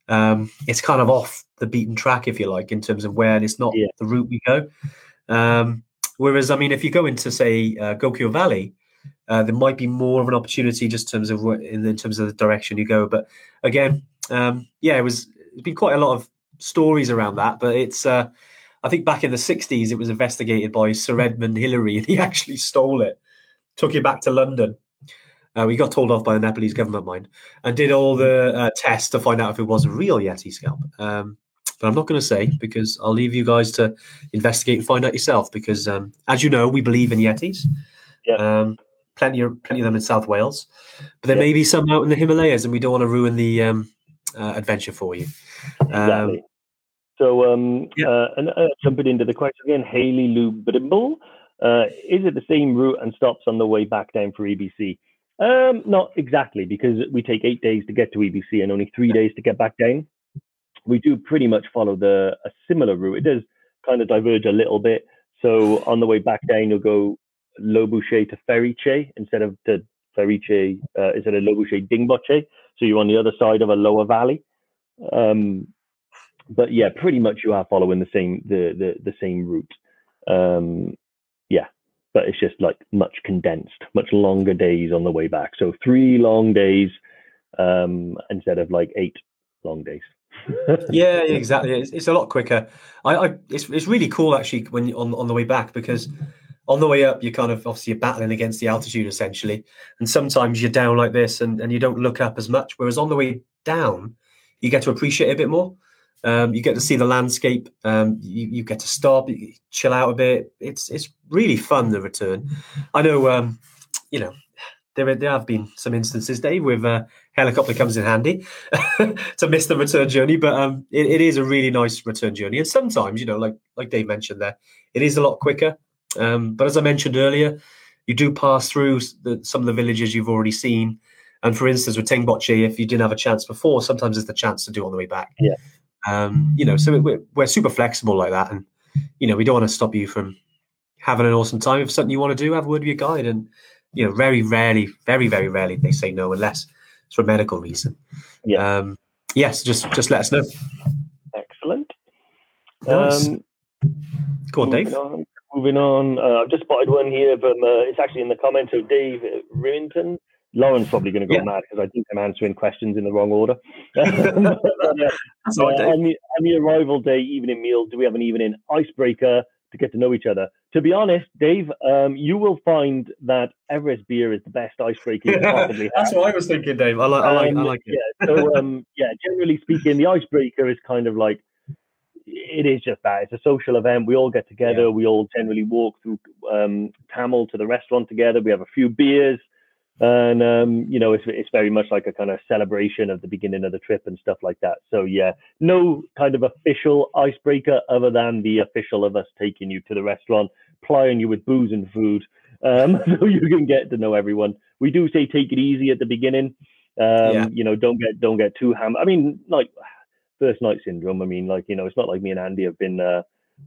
um, it's kind of off the beaten track, if you like, in terms of where and it's not Yeah. the route we go. Um, whereas, I mean, if you go into say uh, Gokyo Valley, uh, there might be more of an opportunity just in terms of where- in, in terms of the direction you go. But again, um, yeah, it was it's been quite a lot of stories around that. But it's uh, I think back in the '60s, it was investigated by Sir Edmund Hillary, and he actually stole it, took it back to London. Uh, we got told off by the Nepalese government, mind, and did all the uh, tests to find out if it was a real Yeti scalp. Um, but I'm not going to say because I'll leave you guys to investigate and find out yourself. Because um, as you know, we believe in Yetis. Yeah. Um, plenty of plenty of them in South Wales, but there Yeah. may be some out in the Himalayas, and we don't want to ruin the um, uh, adventure for you. Exactly. so, um, yeah. uh, and uh, jumping into the question again, Haley Lou Brimble, uh, is it the same route and stops on the way back down for EBC? Um, not exactly, because we take eight days to get to EBC and only three days to get back down. We do pretty much follow the a similar route. It does kind of diverge a little bit. So on the way back down, you'll go Lobouche to Pheriche instead of to Pheriche uh, instead of Lobouche Dingboche. So you're on the other side of a lower valley. Um, but yeah, pretty much you are following the same the the, the same route. Um, yeah, but it's just like much condensed, much longer days on the way back. So three long days um, instead of like eight long days. yeah, exactly. It's, it's a lot quicker. I, I it's it's really cool actually when on on the way back because on the way up you're kind of obviously you're battling against the altitude essentially, and sometimes you're down like this and and you don't look up as much. Whereas on the way down, you get to appreciate a bit more. Um, you get to see the landscape. Um, you, you get to stop, chill out a bit. It's it's really fun the return. I know, um, you know, there there have been some instances, Dave, with uh, helicopter comes in handy to miss the return journey, but um, it, it is a really nice return journey. And sometimes, you know, like like Dave mentioned there, it is a lot quicker. Um, but as I mentioned earlier, you do pass through the, some of the villages you've already seen. And for instance, with Tengboche, if you didn't have a chance before, sometimes it's the chance to do on the way back. Yeah. Um, you know, so we're, we're super flexible like that. And, you know, we don't want to stop you from having an awesome time. If something you want to do, have a word with your guide. And, you know, very rarely, very, very rarely they say no unless it's for a medical reason. Yeah. Um, yes, just just let us know. Excellent. Nice. Um, Go on, Dave. On. Moving on. Uh, I've just spotted one here from, uh, it's actually in the comments of Dave Rimington. Lauren's probably going to go Yeah. mad because I think I'm answering questions in the wrong order. That's uh, on, the, on the arrival day evening meal, do we have an evening icebreaker to get to know each other? To be honest, Dave, um, you will find that Everest beer is the best icebreaker you possibly have. That's what I was thinking, Dave. I like, I like, I Um, like it. Yeah. So um, yeah, generally speaking, the icebreaker is kind of like it is just that. It's a social event. We all get together. Yeah. We all generally walk through um, Thamel to the restaurant together. We have a few beers, and um, you know, it's it's very much like a kind of celebration of the beginning of the trip and stuff like that. So yeah, no kind of official icebreaker other than the official of us taking you to the restaurant, plying you with booze and food, um, so you can get to know everyone. We do say take it easy at the beginning. Um, yeah. You know, don't get don't get too ham. I mean, like first night syndrome. I mean, like you know, it's not like me and Andy have been uh,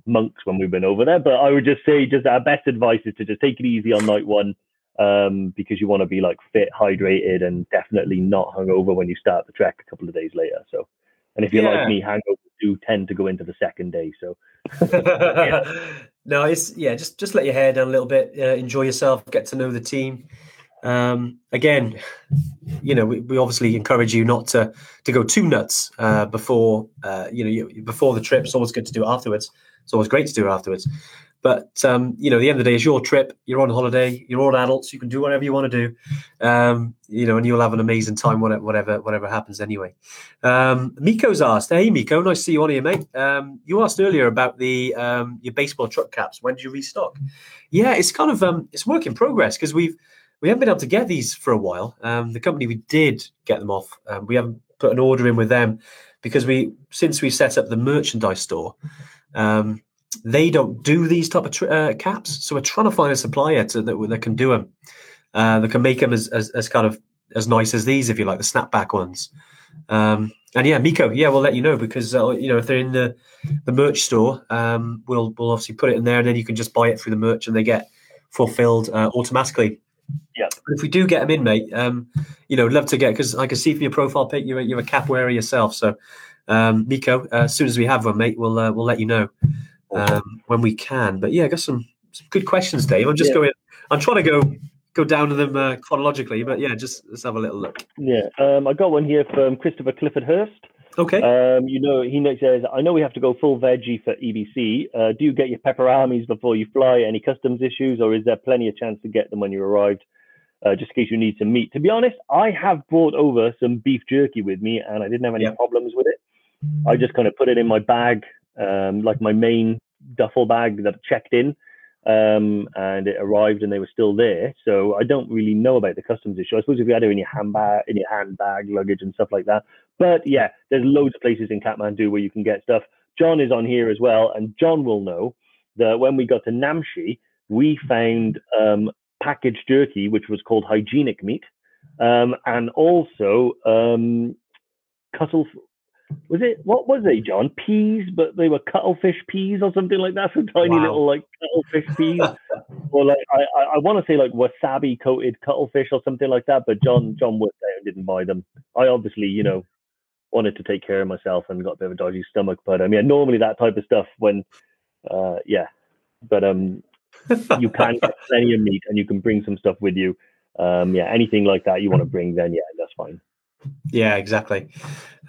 monks when we've been over there. But I would just say, just our best advice is to just take it easy on night one, um, because you want to be like fit, hydrated, and definitely not hungover when you start the trek a couple of days later. So, and if you're yeah. like me, hangovers do tend to go into the second day. So, no, it's yeah, just just let your hair down a little bit, uh, enjoy yourself, get to know the team. Um, again, you know, we, we, obviously encourage you not to to go too nuts uh, before uh, you know before the trip. It's always good to do it afterwards. It's always great to do it afterwards. But um, you know, the end of the day is your trip. You're on holiday. You're all adults. You can do whatever you want to do. Um, you know, and you'll have an amazing time. Whatever, whatever happens anyway. Um, Miko's asked, "Hey, Miko, nice to see you on here, mate. Um, you asked earlier about the um, your baseball truck caps. When did you restock? Yeah, it's kind of um, it's work in progress because we've we haven't been able to get these for a while. Um, the company we did get them off, um, we haven't put an order in with them because we since we set up the merchandise store, um, they don't do these type of tr- uh, caps. So we're trying to find a supplier to, that, that can do them, uh, that can make them as, as, as kind of as nice as these, if you like, the snapback ones. Um, and yeah, Miko, yeah, we'll let you know because uh, you know if they're in the the merch store, um, we'll we'll obviously put it in there, and then you can just buy it through the merch, and they get fulfilled uh, automatically. Yeah. But if we do get them in, mate, um, you know, love to get because I can see from your profile pic you're a, you're a cap wearer yourself. So, um, Miko, uh, as soon as we have one, mate, we'll uh, we'll let you know um, when we can. But yeah, I got some, some good questions, Dave. I'm just yeah. going. I'm trying to go go down to them uh, chronologically, but yeah, just let's have a little look. Yeah, um, I got one here from Christopher Clifford Hurst. Okay. Um, you know, he says, I know we have to go full veggie for EBC. Uh, do you get your pepperonis before you fly? Any customs issues, or is there plenty of chance to get them when you arrived? Uh, just in case you need some meat. To be honest, I have brought over some beef jerky with me, and I didn't have any yep. problems with it. I just kind of put it in my bag, um, like my main duffel bag that I checked in, um, and it arrived, and they were still there. So I don't really know about the customs issue. I suppose if you had it in your handbag, in your handbag, luggage, and stuff like that, but yeah, there's loads of places in Kathmandu where you can get stuff. John is on here as well, and John will know that when we got to Namche, we found um, packaged jerky, which was called hygienic meat, um, and also um, cuttle. Was it what was they, John? Peas, but they were cuttlefish peas or something like that. Some tiny wow. little like cuttlefish peas, or like I, I, I want to say like wasabi coated cuttlefish or something like that. But John John worked there and didn't buy them. I obviously, you know, wanted to take care of myself and got a bit of a dodgy stomach. But um, yeah, normally that type of stuff when, uh, yeah, but um, you can get plenty of meat and you can bring some stuff with you. Um, yeah, anything like that you want to bring, then yeah, that's fine. Yeah, exactly.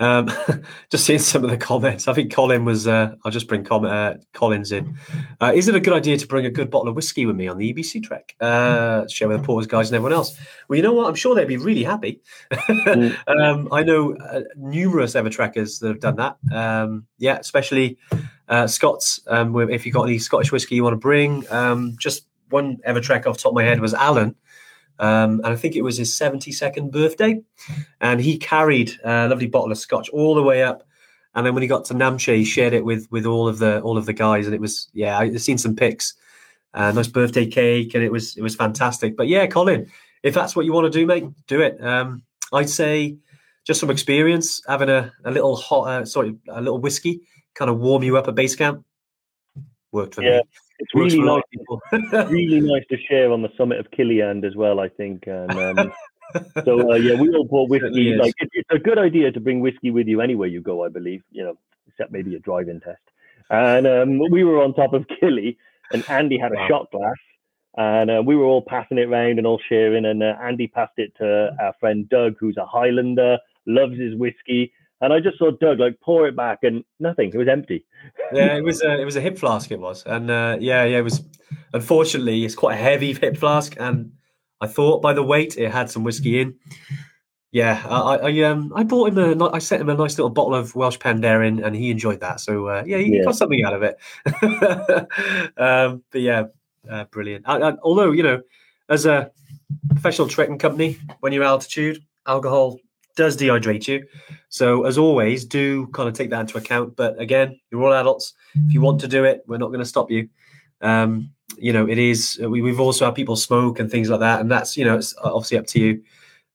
Um, just seeing some of the comments. I think Colin was. Uh, I'll just bring Com- uh, Collins in. Uh, is it a good idea to bring a good bottle of whiskey with me on the EBC trek? Uh, share with the Porters guys and everyone else. Well, you know what? I'm sure they'd be really happy. Mm. um, I know uh, numerous Evertrekkers that have done that. Um, yeah, especially uh, Scots. Um, if you've got any Scottish whiskey you want to bring, um, just one Evertrek off the top of my head was Alan um, and I think it was his 72nd birthday. And he carried a lovely bottle of scotch all the way up. And then when he got to Namche, he shared it with with all of the all of the guys. And it was yeah, I've seen some pics. Uh, nice birthday cake, and it was it was fantastic. But yeah, Colin, if that's what you want to do, mate, do it. Um, I'd say just from experience, having a, a little hot, uh, sorry, a little whiskey kind of warm you up at base camp worked for yeah. me it's really nice, really nice to share on the summit of Kiliand as well. I think, and um, so uh, yeah, we all bought whiskey. Like it, it's a good idea to bring whiskey with you anywhere you go. I believe, you know, except maybe a drive-in test. And um, we were on top of Kili, and Andy had a wow. shot glass, and uh, we were all passing it around and all sharing. And uh, Andy passed it to our friend Doug, who's a Highlander, loves his whiskey. And I just saw Doug like pour it back, and nothing. It was empty. yeah, it was a it was a hip flask. It was, and uh, yeah, yeah, it was. Unfortunately, it's quite a heavy hip flask, and I thought by the weight it had some whiskey in. Yeah, I, I um I bought him a I sent him a nice little bottle of Welsh Penderyn, and he enjoyed that. So uh, yeah, he Yeah. got something out of it. um, but yeah, uh, brilliant. I, I, although you know, as a professional trekking company, when you're altitude, alcohol does dehydrate you. So as always, do kind of take that into account. But again, you're all adults. If you want to do it, we're not going to stop you. Um, you know, it is. We, we've also had people smoke and things like that, and that's you know, it's obviously up to you.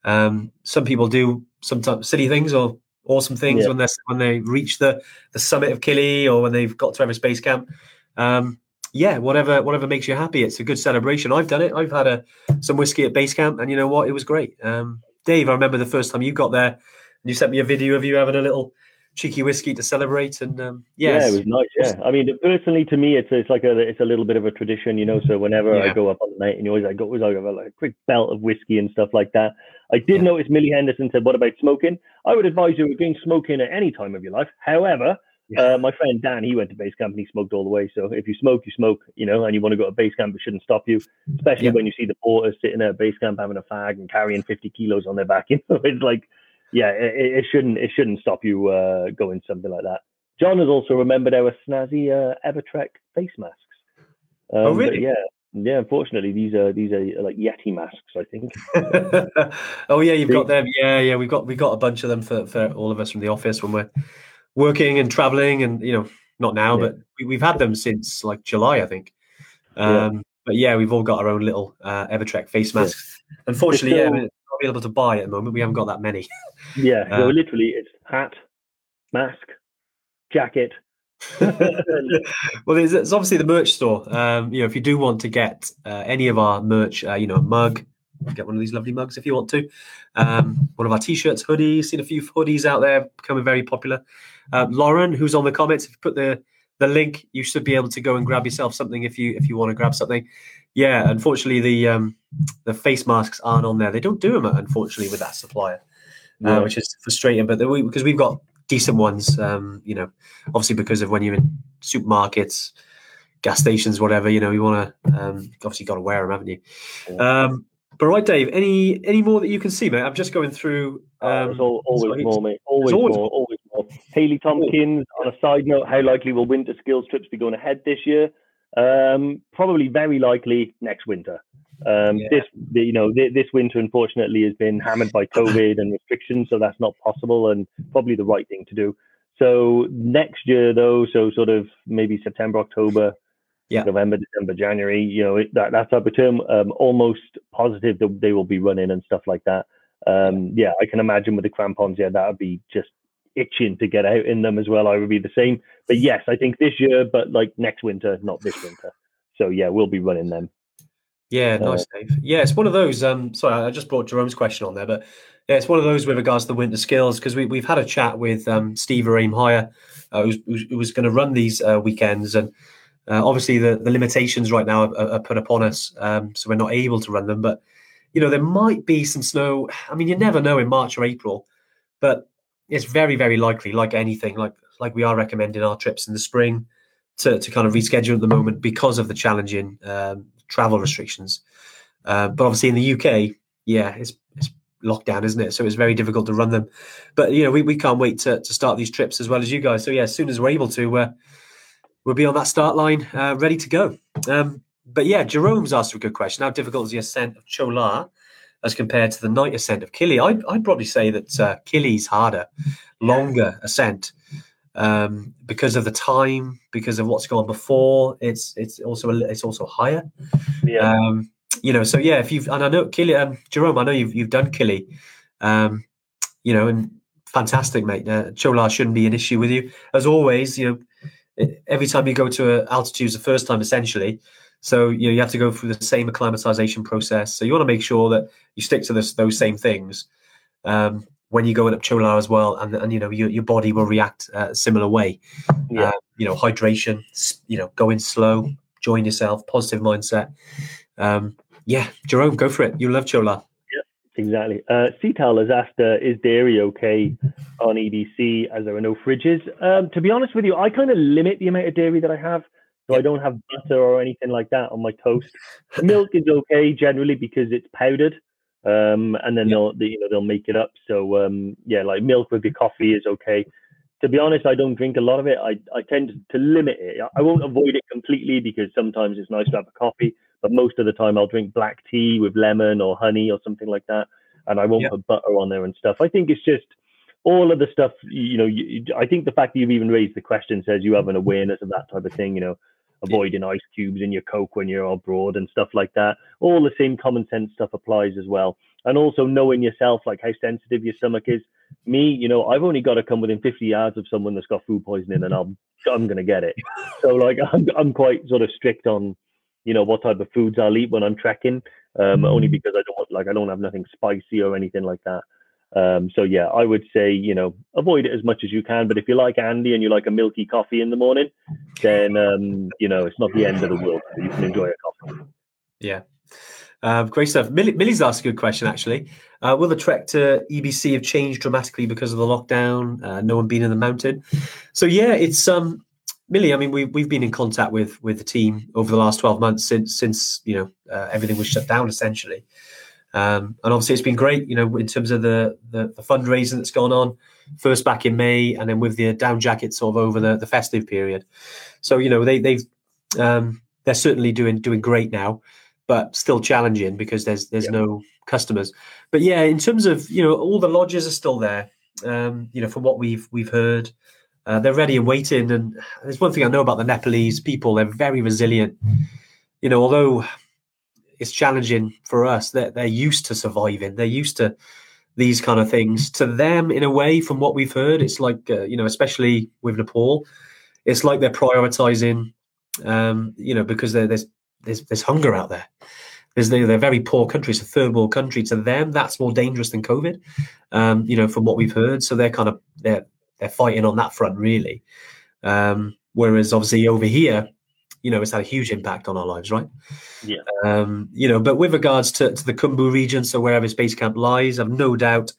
Um, some people do sometimes silly things or awesome things Yeah. when they when they reach the the summit of Kili or when they've got to Everest Base Camp. Um, yeah, whatever whatever makes you happy. It's a good celebration. I've done it. I've had a some whiskey at base camp, and you know what? It was great. Um, Dave, I remember the first time you got there, and you sent me a video of you having a little cheeky whiskey to celebrate. And um, Yeah, it was nice. Yeah, I mean, personally, to me, it's it's like a it's a little bit of a tradition, you know. So whenever I go up on the night, and you always I like always like have a quick belt of whiskey and stuff like that. I did notice Millie Henderson said, "What about smoking?" I would advise you against smoking at any time of your life. However, Yeah. uh, my friend Dan, he went to base camp and he smoked all the way. So if you smoke, you smoke, you know, and you want to go to base camp, it shouldn't stop you. Especially Yeah. when you see the porters sitting at base camp having a fag and carrying 50 kilos on their back. You know, it's like, yeah, it, it shouldn't it shouldn't stop you uh, going something like that. John has also remembered our snazzy uh, Evertrek face masks. Um, Oh, really? Yeah, yeah. Unfortunately, these are these are like Yeti masks. I think. oh yeah, you've got them. Yeah, yeah, we've got we've got a bunch of them for, for all of us from the office when we're working and traveling, and you know, not now, Yeah. but we, we've had them since like July, I think. Yeah. Um, But yeah, we've all got our own little uh, Evertrek face masks. Unfortunately, yeah, we're not available to buy at the moment. We haven't got that many. Yeah, Uh, no, literally, it's hat, mask, jacket. well, there's, there's obviously the merch store. Um, you know, if you do want to get uh, any of our merch, uh, you know, a mug, get one of these lovely mugs if you want to. Um, one of our t-shirts, hoodies. Seen a few hoodies out there becoming very popular. Uh, Lauren, who's on the comments, if you put the the link, you should be able to go and grab yourself something if you if you want to grab something. Yeah, unfortunately, the um, the face masks aren't on there. They don't do them, unfortunately, with that supplier, uh, which is frustrating. But we, because we've got decent ones, um, you know, obviously because of when you're in supermarkets, gas stations, whatever, you know, you want to um, obviously got to wear them, haven't you? Um, but right, Dave, any any more that you can see, mate? I'm just going through. Oh, Um, there's al- always sorry. more, mate. Always, always more, always more. Haley Tompkins, on a side note, how likely will winter skills trips be going ahead this year? Um, probably very likely next winter. Um, Yeah. This, you know, this winter unfortunately has been hammered by COVID and restrictions, so that's not possible and probably the right thing to do. So next year, though, so sort of maybe September, October, Yeah. November, December, January, you know, it, that that type of term, um, almost positive that they will be running and stuff like that. Um, yeah, I can imagine with the crampons, yeah, that would be just itching to get out in them as well. I would be the same. But yes, I think this year, but like next winter, not this winter. So yeah, we'll be running them. Yeah, Uh, nice, Dave. Yeah, it's one of those. Um, sorry, I just brought Jerome's question on there, but yeah, it's one of those with regards to the winter skills because we we've had a chat with um, Steve Aim Higher, uh, who's- who was going to run these uh, weekends, and uh, obviously the, the limitations right now are, are put upon us, um, so we're not able to run them. But you know, there might be some snow. I mean, you never know in March or April, but it's very, very likely, like anything, like like we are recommending our trips in the spring to, to kind of reschedule at the moment because of the challenging um, travel restrictions. Uh, but obviously in the UK, yeah, it's, it's lockdown, isn't it? So it's very difficult to run them. But you know, we, we can't wait to, to start these trips as well as you guys. So yeah, as soon as we're able to, uh, we'll be on that start line, uh, ready to go. Um, but yeah, Jerome's asked a good question. How difficult is the ascent of Cho La as compared to the night ascent of Kili? I'd, I'd probably say that uh, Kili's harder, longer ascent um, because of the time, because of what's gone before. It's it's also a, it's also higher. Yeah. Um, you know, so yeah, if you've and I know Kili, um, Jerome, I know you've you've done Kili, um, you know, and fantastic, mate. Uh, Cho La shouldn't be an issue with you. As always, you know, every time you go to a altitude is the first time essentially. So you know you have to go through the same acclimatization process. So you want to make sure that you stick to this, those same things um, when you're going up Cho La as well, and and you know your, your body will react uh, a similar way. Yeah. Uh, you know, hydration. You know, going slow, join yourself, positive mindset. Um, yeah, Jerome, go for it. You love Cho La. Exactly. Uh, Cetal has asked, uh, is dairy okay on EBC as there are no fridges? Um, to be honest with you, I kind of limit the amount of dairy that I have. So I don't have butter or anything like that on my toast. Milk is okay generally because it's powdered. um, and then they'll they, you know they'll make it up. So um, yeah, like milk with your coffee is okay. To be honest, I don't drink a lot of it. I, I tend to limit it. I won't avoid it completely because sometimes it's nice to have a coffee, but most of the time I'll drink black tea with lemon or honey or something like that, and I won't put butter on there and stuff. I think it's just all of the stuff. You know, you, I think the fact that you've even raised the question says you have an awareness of that type of thing. You know, avoiding ice cubes in your Coke when you're abroad and stuff like that. All the same common sense stuff applies as well. And also knowing yourself, like how sensitive your stomach is. Me, you know, I've only got to come within 50 yards of someone that's got food poisoning and I'm, I'm going to get it. So like, I'm, I'm quite sort of strict on, you know, what type of foods I'll eat when I'm trekking. Um, only mm. because I don't like, I don't have nothing spicy or anything like that. Um, so yeah, I would say you know avoid it as much as you can. But if you like Andy and you like a milky coffee in the morning, then um, you know it's not the end of the world. You can enjoy a coffee. Yeah. Um, great stuff. Millie, Millie's asked a good question, actually. Uh, will the trek to EBC have changed dramatically because of the lockdown? Uh, no one being in the mountain. So yeah, it's um, Millie. I mean, we we've been in contact with with the team over the last twelve months since since you know uh, everything was shut down essentially. Um, and obviously, it's been great, you know, in terms of the, the, the fundraising that's gone on. First back in May, and then with the down jacket sort of over the, the festive period. So you know, they they've um, they're certainly doing doing great now, but still challenging because there's there's no customers. But yeah, in terms of you know, all the lodges are still there. Um, you know, from what we've we've heard, uh, they're ready and waiting. And there's one thing I know about the Nepalese people; they're very resilient. You know, although it's challenging for us. They're, they're used to surviving. They're used to these kind of things. To them, in a way, from what we've heard, it's like uh, you know, especially with Nepal, it's like they're prioritizing, um, you know, because there's there's there's hunger out there. There's they're, they're very poor countries, a third world country. To them, that's more dangerous than COVID. Um, you know, from what we've heard, so they're kind of they're they're fighting on that front really. Um, whereas obviously over here, you know, it's had a huge impact on our lives, right? Yeah. Um, you know, but with regards to, to the Khumbu region, so wherever base camp lies, I've no doubt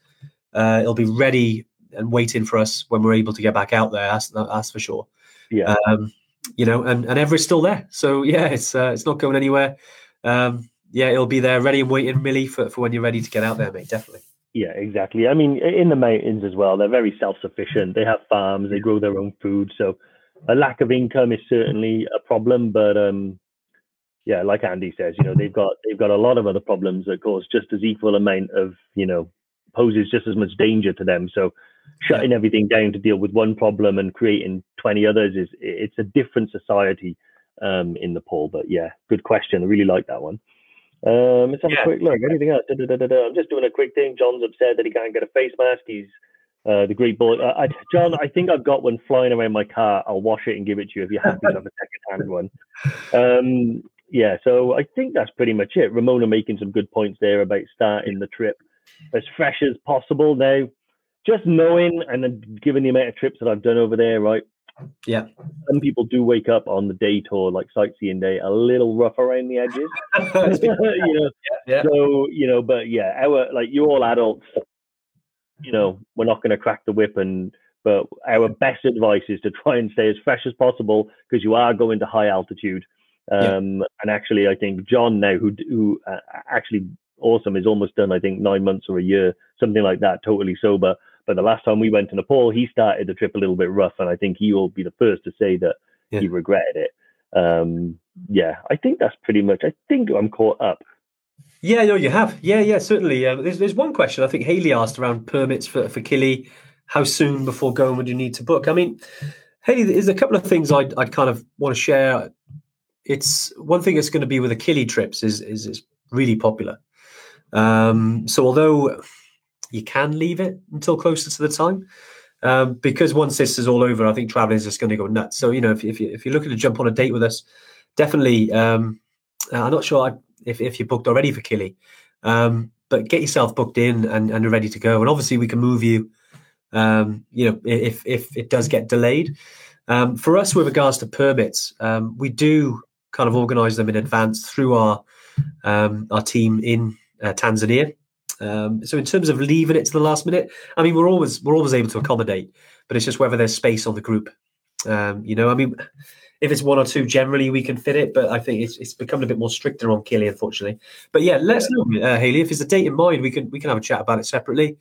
uh, it'll be ready and waiting for us when we're able to get back out there. That's, that's for sure. Yeah. Um, you know, and, and Everest's still there. So yeah, it's uh, it's not going anywhere. Um, yeah, it'll be there, ready and waiting, Millie, for, for when you're ready to get out there, mate. Definitely. Yeah, exactly. I mean, in the mountains as well, they're very self sufficient. They have farms, they grow their own food. So a lack of income is certainly a problem, but um, yeah, like Andy says, you know, they've got they've got a lot of other problems that cause just as equal amount of you know poses just as much danger to them. So shutting yeah. everything down to deal with one problem and creating 20 others is it's a different society um, in Nepal. But yeah, good question. I really like that one. Um, let's have yeah. a quick look. Anything else? Da, da, da, I'm just doing a quick thing. John's upset that he can't get a face mask. He's uh, the great boy. Uh, I, John, I think I've got one flying around my car. I'll wash it and give it to you if you're happy to have a second-hand one. Um, yeah, so I think that's pretty much it. Ramona making some good points there about starting the trip as fresh as possible. Now, just knowing and then given the amount of trips that I've done over there, right? Yeah. Some people do wake up on the day tour, like sightseeing day, a little rough around the edges. you know, yeah, yeah. so you know, but yeah, our like you're all adults you know, we're not going to crack the whip and but our best advice is to try and stay as fresh as possible because you are going to high altitude. Um, yeah. And actually, I think John now, who who uh, actually awesome, is almost done. I think nine months or a year, something like that, totally sober. But the last time we went to Nepal, he started the trip a little bit rough, and I think he will be the first to say that yeah. he regretted it. Um, yeah, I think that's pretty much. I think I'm caught up. Yeah, no, you have. Yeah, yeah, certainly. Um, there's, there's one question I think Haley asked around permits for, for Kili. How soon before going would you need to book? I mean, Haley, there's a couple of things I'd, I'd kind of want to share. It's one thing that's going to be with Kili trips is, is, is really popular. Um, so although you can leave it until closer to the time, um, because once this is all over, I think traveling is just going to go nuts. So you know, if, if, you, if you're looking to jump on a date with us, definitely. Um, I'm not sure. I, if, if you're booked already for Kili. Um, but get yourself booked in and, and ready to go. And obviously, we can move you. Um, you know, if if it does get delayed. Um, for us, with regards to permits, um, we do kind of organise them in advance through our our team in uh, Tanzania. Um, so in terms of leaving it to the last minute, I mean, we're always we're always able to accommodate, but it's just whether there's space on the group Um, you know, I mean, if it's one or two, generally we can fit it, but I think it's, it's becoming a bit more stricter on Kili, unfortunately. But yeah, let us know, uh, Haley, if there's a date in mind, we can we can have a chat about it separately.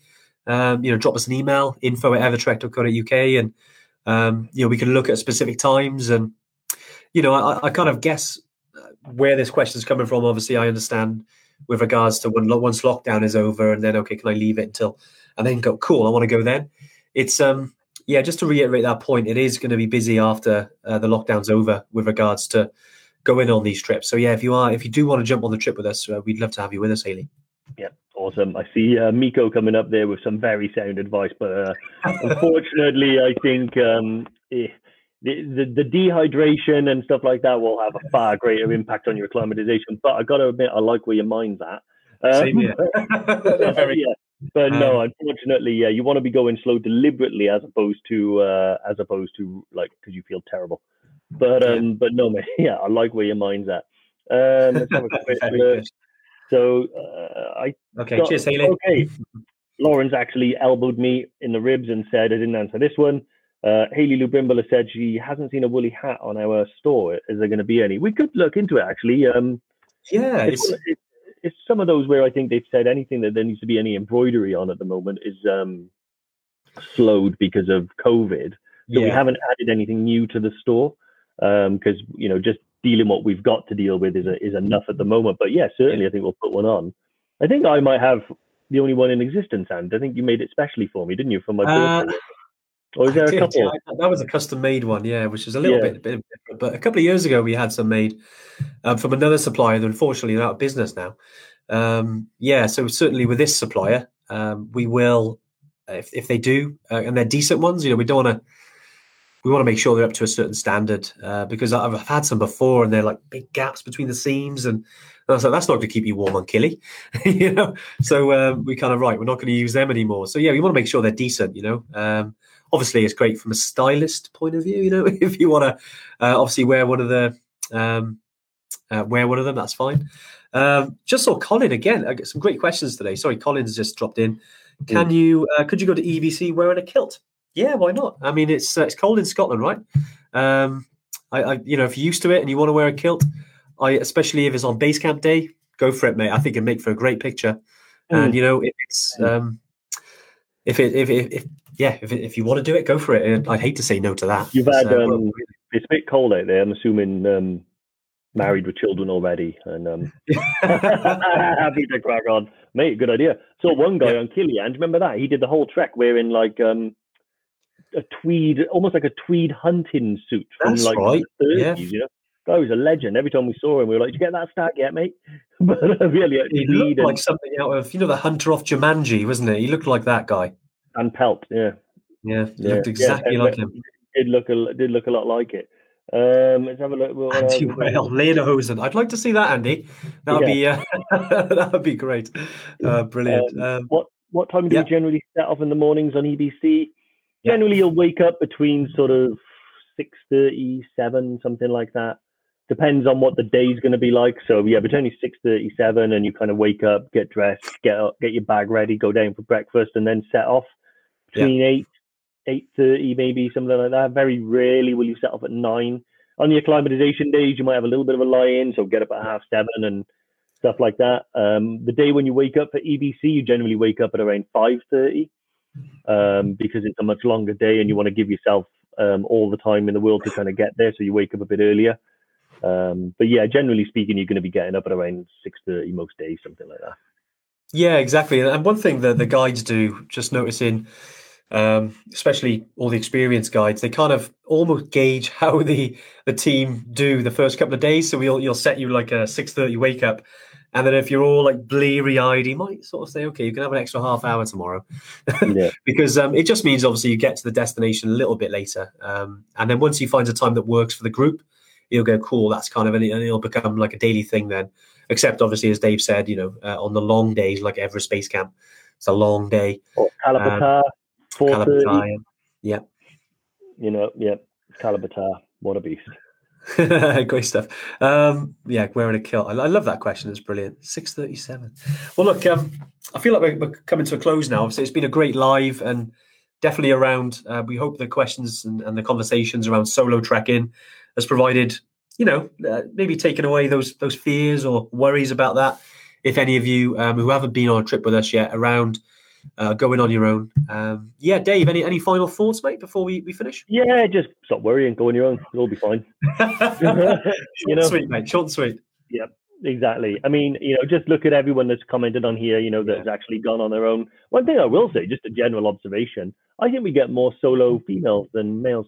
Um, you know, drop us an email, info at evertrek.co.uk, and um, you know, we can look at specific times and you know, I, I kind of guess where this question is coming from. Obviously, I understand with regards to when once lockdown is over, and then okay, can I leave it until and then go? Cool, I want to go then. It's um yeah, just to reiterate that point, it is going to be busy after uh, the lockdown's over with regards to going on these trips. So yeah, if you are, if you do want to jump on the trip with us, uh, we'd love to have you with us, Haley. Yeah, awesome. I see uh, Miko coming up there with some very sound advice, but uh, unfortunately, I think um, eh, the, the, the dehydration and stuff like that will have a far greater impact on your acclimatization. But I got to admit, I like where your mind's at. Um, Same here. yeah. But um, no, unfortunately, yeah, you want to be going slow deliberately as opposed to uh, as opposed to like because you feel terrible. But um, but no, man, yeah, I like where your mind's at. Um, let's have a quick look. So uh, I okay, got, cheers, Haley. Okay, Lawrence actually elbowed me in the ribs and said I didn't answer this one. Uh, Haley Lou said she hasn't seen a woolly hat on our store. Is there going to be any? We could look into it actually. Um, yeah, it's, it's, it's some of those where I think they've said anything that there needs to be any embroidery on at the moment is um, slowed because of COVID. So yeah. we haven't added anything new to the store because um, you know just dealing what we've got to deal with is a, is enough at the moment. But yeah, certainly I think we'll put one on. I think I might have the only one in existence, and I think you made it specially for me, didn't you, for my uh, birthday? Or is there did, a couple? Yeah, that was a custom made one, yeah, which is a little yeah. bit, bit different. But a couple of years ago, we had some made um, from another supplier. That unfortunately, they're out of business now. Um, yeah, so certainly with this supplier, um, we will, if, if they do, uh, and they're decent ones. You know, we don't want to. We want to make sure they're up to a certain standard uh, because I've had some before, and they're like big gaps between the seams, and, and I was like, that's not going to keep you warm on Kili, you know. So um, we kind of right, we're not going to use them anymore. So yeah, we want to make sure they're decent, you know. Um, obviously it's great from a stylist point of view. You know, if you want to uh, obviously wear one of the um, uh, wear one of them, that's fine. Um, just saw Colin again. I get some great questions today. Sorry, Colin's just dropped in. Can mm. you? Uh, could you go to EBC wearing a kilt? Yeah, why not? I mean, it's uh, it's cold in Scotland, right? Um, I, I, you know, if you're used to it and you want to wear a kilt, I especially if it's on base camp day, go for it, mate. I think it'd make for a great picture. Mm. And you know, if it's hmm. um, if it if, if, if yeah, if, if you want to do it, go for it. I'd hate to say no to that. You've had so, um, it's a bit cold out there. I'm assuming um, married with children already, and um, happy to crack on, mate. Good idea. So one guy yeah. on Killian, remember that? He did the whole trek wearing like um, a tweed, almost like a tweed hunting suit from That's like right. the 30s. Yeah. You know, guy was a legend. Every time we saw him, we were like, "Did you get that stack yet, mate?" but uh, really, he looked and... like something out of you know the Hunter off Jumanji, wasn't it? He looked like that guy and Pelt. Yeah, yeah, yeah. looked exactly yeah, like him. Did look a did look a lot like it. Um, let's have a look. What Andy Well, Lederhosen. I'd like to see that, Andy. That would yeah. be uh, that would be great. Uh, brilliant. Um, um, what what time do you generally set off in the mornings on EBC? Generally, you'll wake up between sort of six thirty, seven, something like that. Depends on what the day's going to be like. So yeah, between six thirty, seven, and you kind of wake up, get dressed, get up, get your bag ready, go down for breakfast, and then set off between yeah. eight, eight thirty, maybe something like that. Very rarely will you set off at nine. On the acclimatization days, you might have a little bit of a lie-in, so get up at half seven and stuff like that. Um, the day when you wake up for EBC, you generally wake up at around five thirty um, because it's a much longer day and you want to give yourself um, all the time in the world to kind of get there. So you wake up a bit earlier. Um, but yeah, generally speaking, you're going to be getting up at around six thirty most days, something like that. Yeah, exactly. And one thing that the guides do, just noticing, um, especially all the experienced guides, they kind of almost gauge how the the team do the first couple of days. So we'll you'll set you like a six thirty wake up, and then if you're all like bleary eyed, you might sort of say, okay, you can have an extra half hour tomorrow, yeah. because um, it just means obviously you get to the destination a little bit later, um, and then once you find a time that works for the group, you'll go cool. That's kind of and it'll become like a daily thing then except obviously as Dave said, you know, uh, on the long days like Everest Base Camp, it's a long day. Or Kala Patthar, um, four thirty. Yeah. You know, yeah, Kala Patthar, what a beast. Great stuff. Um, yeah, wearing a kilt. I, I, love that question. It's brilliant. Six thirty-seven. Well, look, um, I feel like we're, we're, coming to a close now. So it's been a great live, and definitely around. Uh, we hope the questions and, and, the conversations around solo trekking has provided, you know, uh, maybe taken away those those fears or worries about that. If any of you um, who haven't been on a trip with us yet around uh, going on your own. Um, yeah, Dave, any any final thoughts, mate, before we, we finish? Yeah, just stop worrying, go on your own. It'll be fine. you know, sweet, mate. Short sweet. Yep, exactly. I mean, you know, just look at everyone that's commented on here. You know, that's yeah. actually gone on their own. One thing I will say, just a general observation, I think we get more solo females than males.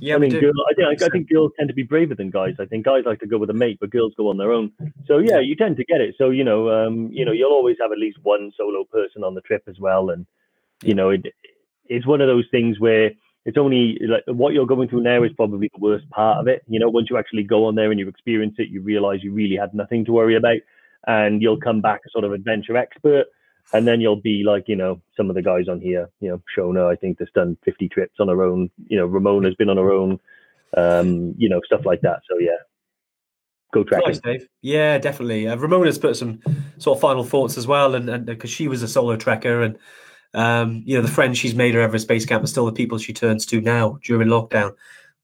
Yeah, I mean, girl, I, think, I think girls tend to be braver than guys. I think guys like to go with a mate, but girls go on their own. So yeah, you tend to get it. So you know, um, you know, you'll always have at least one solo person on the trip as well, and you know, it it's one of those things where it's only like what you're going through now is probably the worst part of it. You know, once you actually go on there and you experience it, you realize you really had nothing to worry about, and you'll come back a sort of adventure expert and then you'll be like, you know, some of the guys on here, you know, Shona, I think, has done 50 trips on her own. You know, Ramona's been on her own, um, you know, stuff like that. So, yeah, go track. Nice, Dave. Yeah, definitely. Uh, Ramona's put some sort of final thoughts as well. And because she was a solo trekker and, um, you know, the friends she's made her Everest Base Camp are still the people she turns to now during lockdown,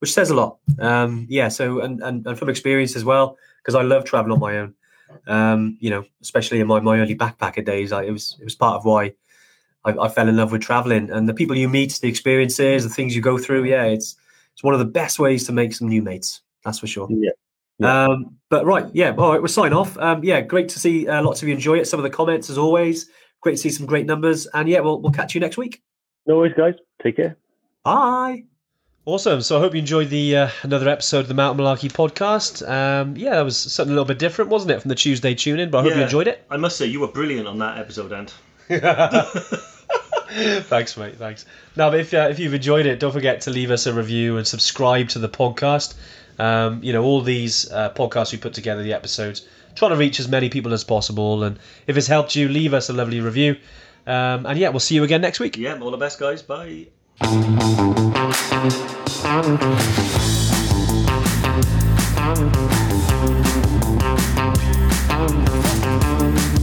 which says a lot. Um, yeah. So, and, and, and from experience as well, because I love traveling on my own. Um, you know, especially in my, my early backpacker days, I, it was it was part of why I, I, fell in love with traveling and the people you meet, the experiences, the things you go through. Yeah, it's it's one of the best ways to make some new mates. That's for sure. Yeah. yeah. Um, but right, yeah. All right, we'll sign off. Um, yeah, great to see uh, lots of you enjoy it. Some of the comments, as always, great to see some great numbers. And yeah, we'll we'll catch you next week. No worries, guys. Take care. Bye. Awesome. So I hope you enjoyed the uh, another episode of the Mountain Malarkey podcast. Um, yeah, that was something a little bit different, wasn't it, from the Tuesday tune in? But I hope yeah, you enjoyed it. I must say, you were brilliant on that episode, Ant. thanks, mate. Thanks. Now, if uh, if you've enjoyed it, don't forget to leave us a review and subscribe to the podcast. Um, you know, all these uh, podcasts we put together, the episodes, trying to reach as many people as possible. And if it's helped you, leave us a lovely review. Um, and yeah, we'll see you again next week. Yeah, all the best, guys. Bye. Thank you.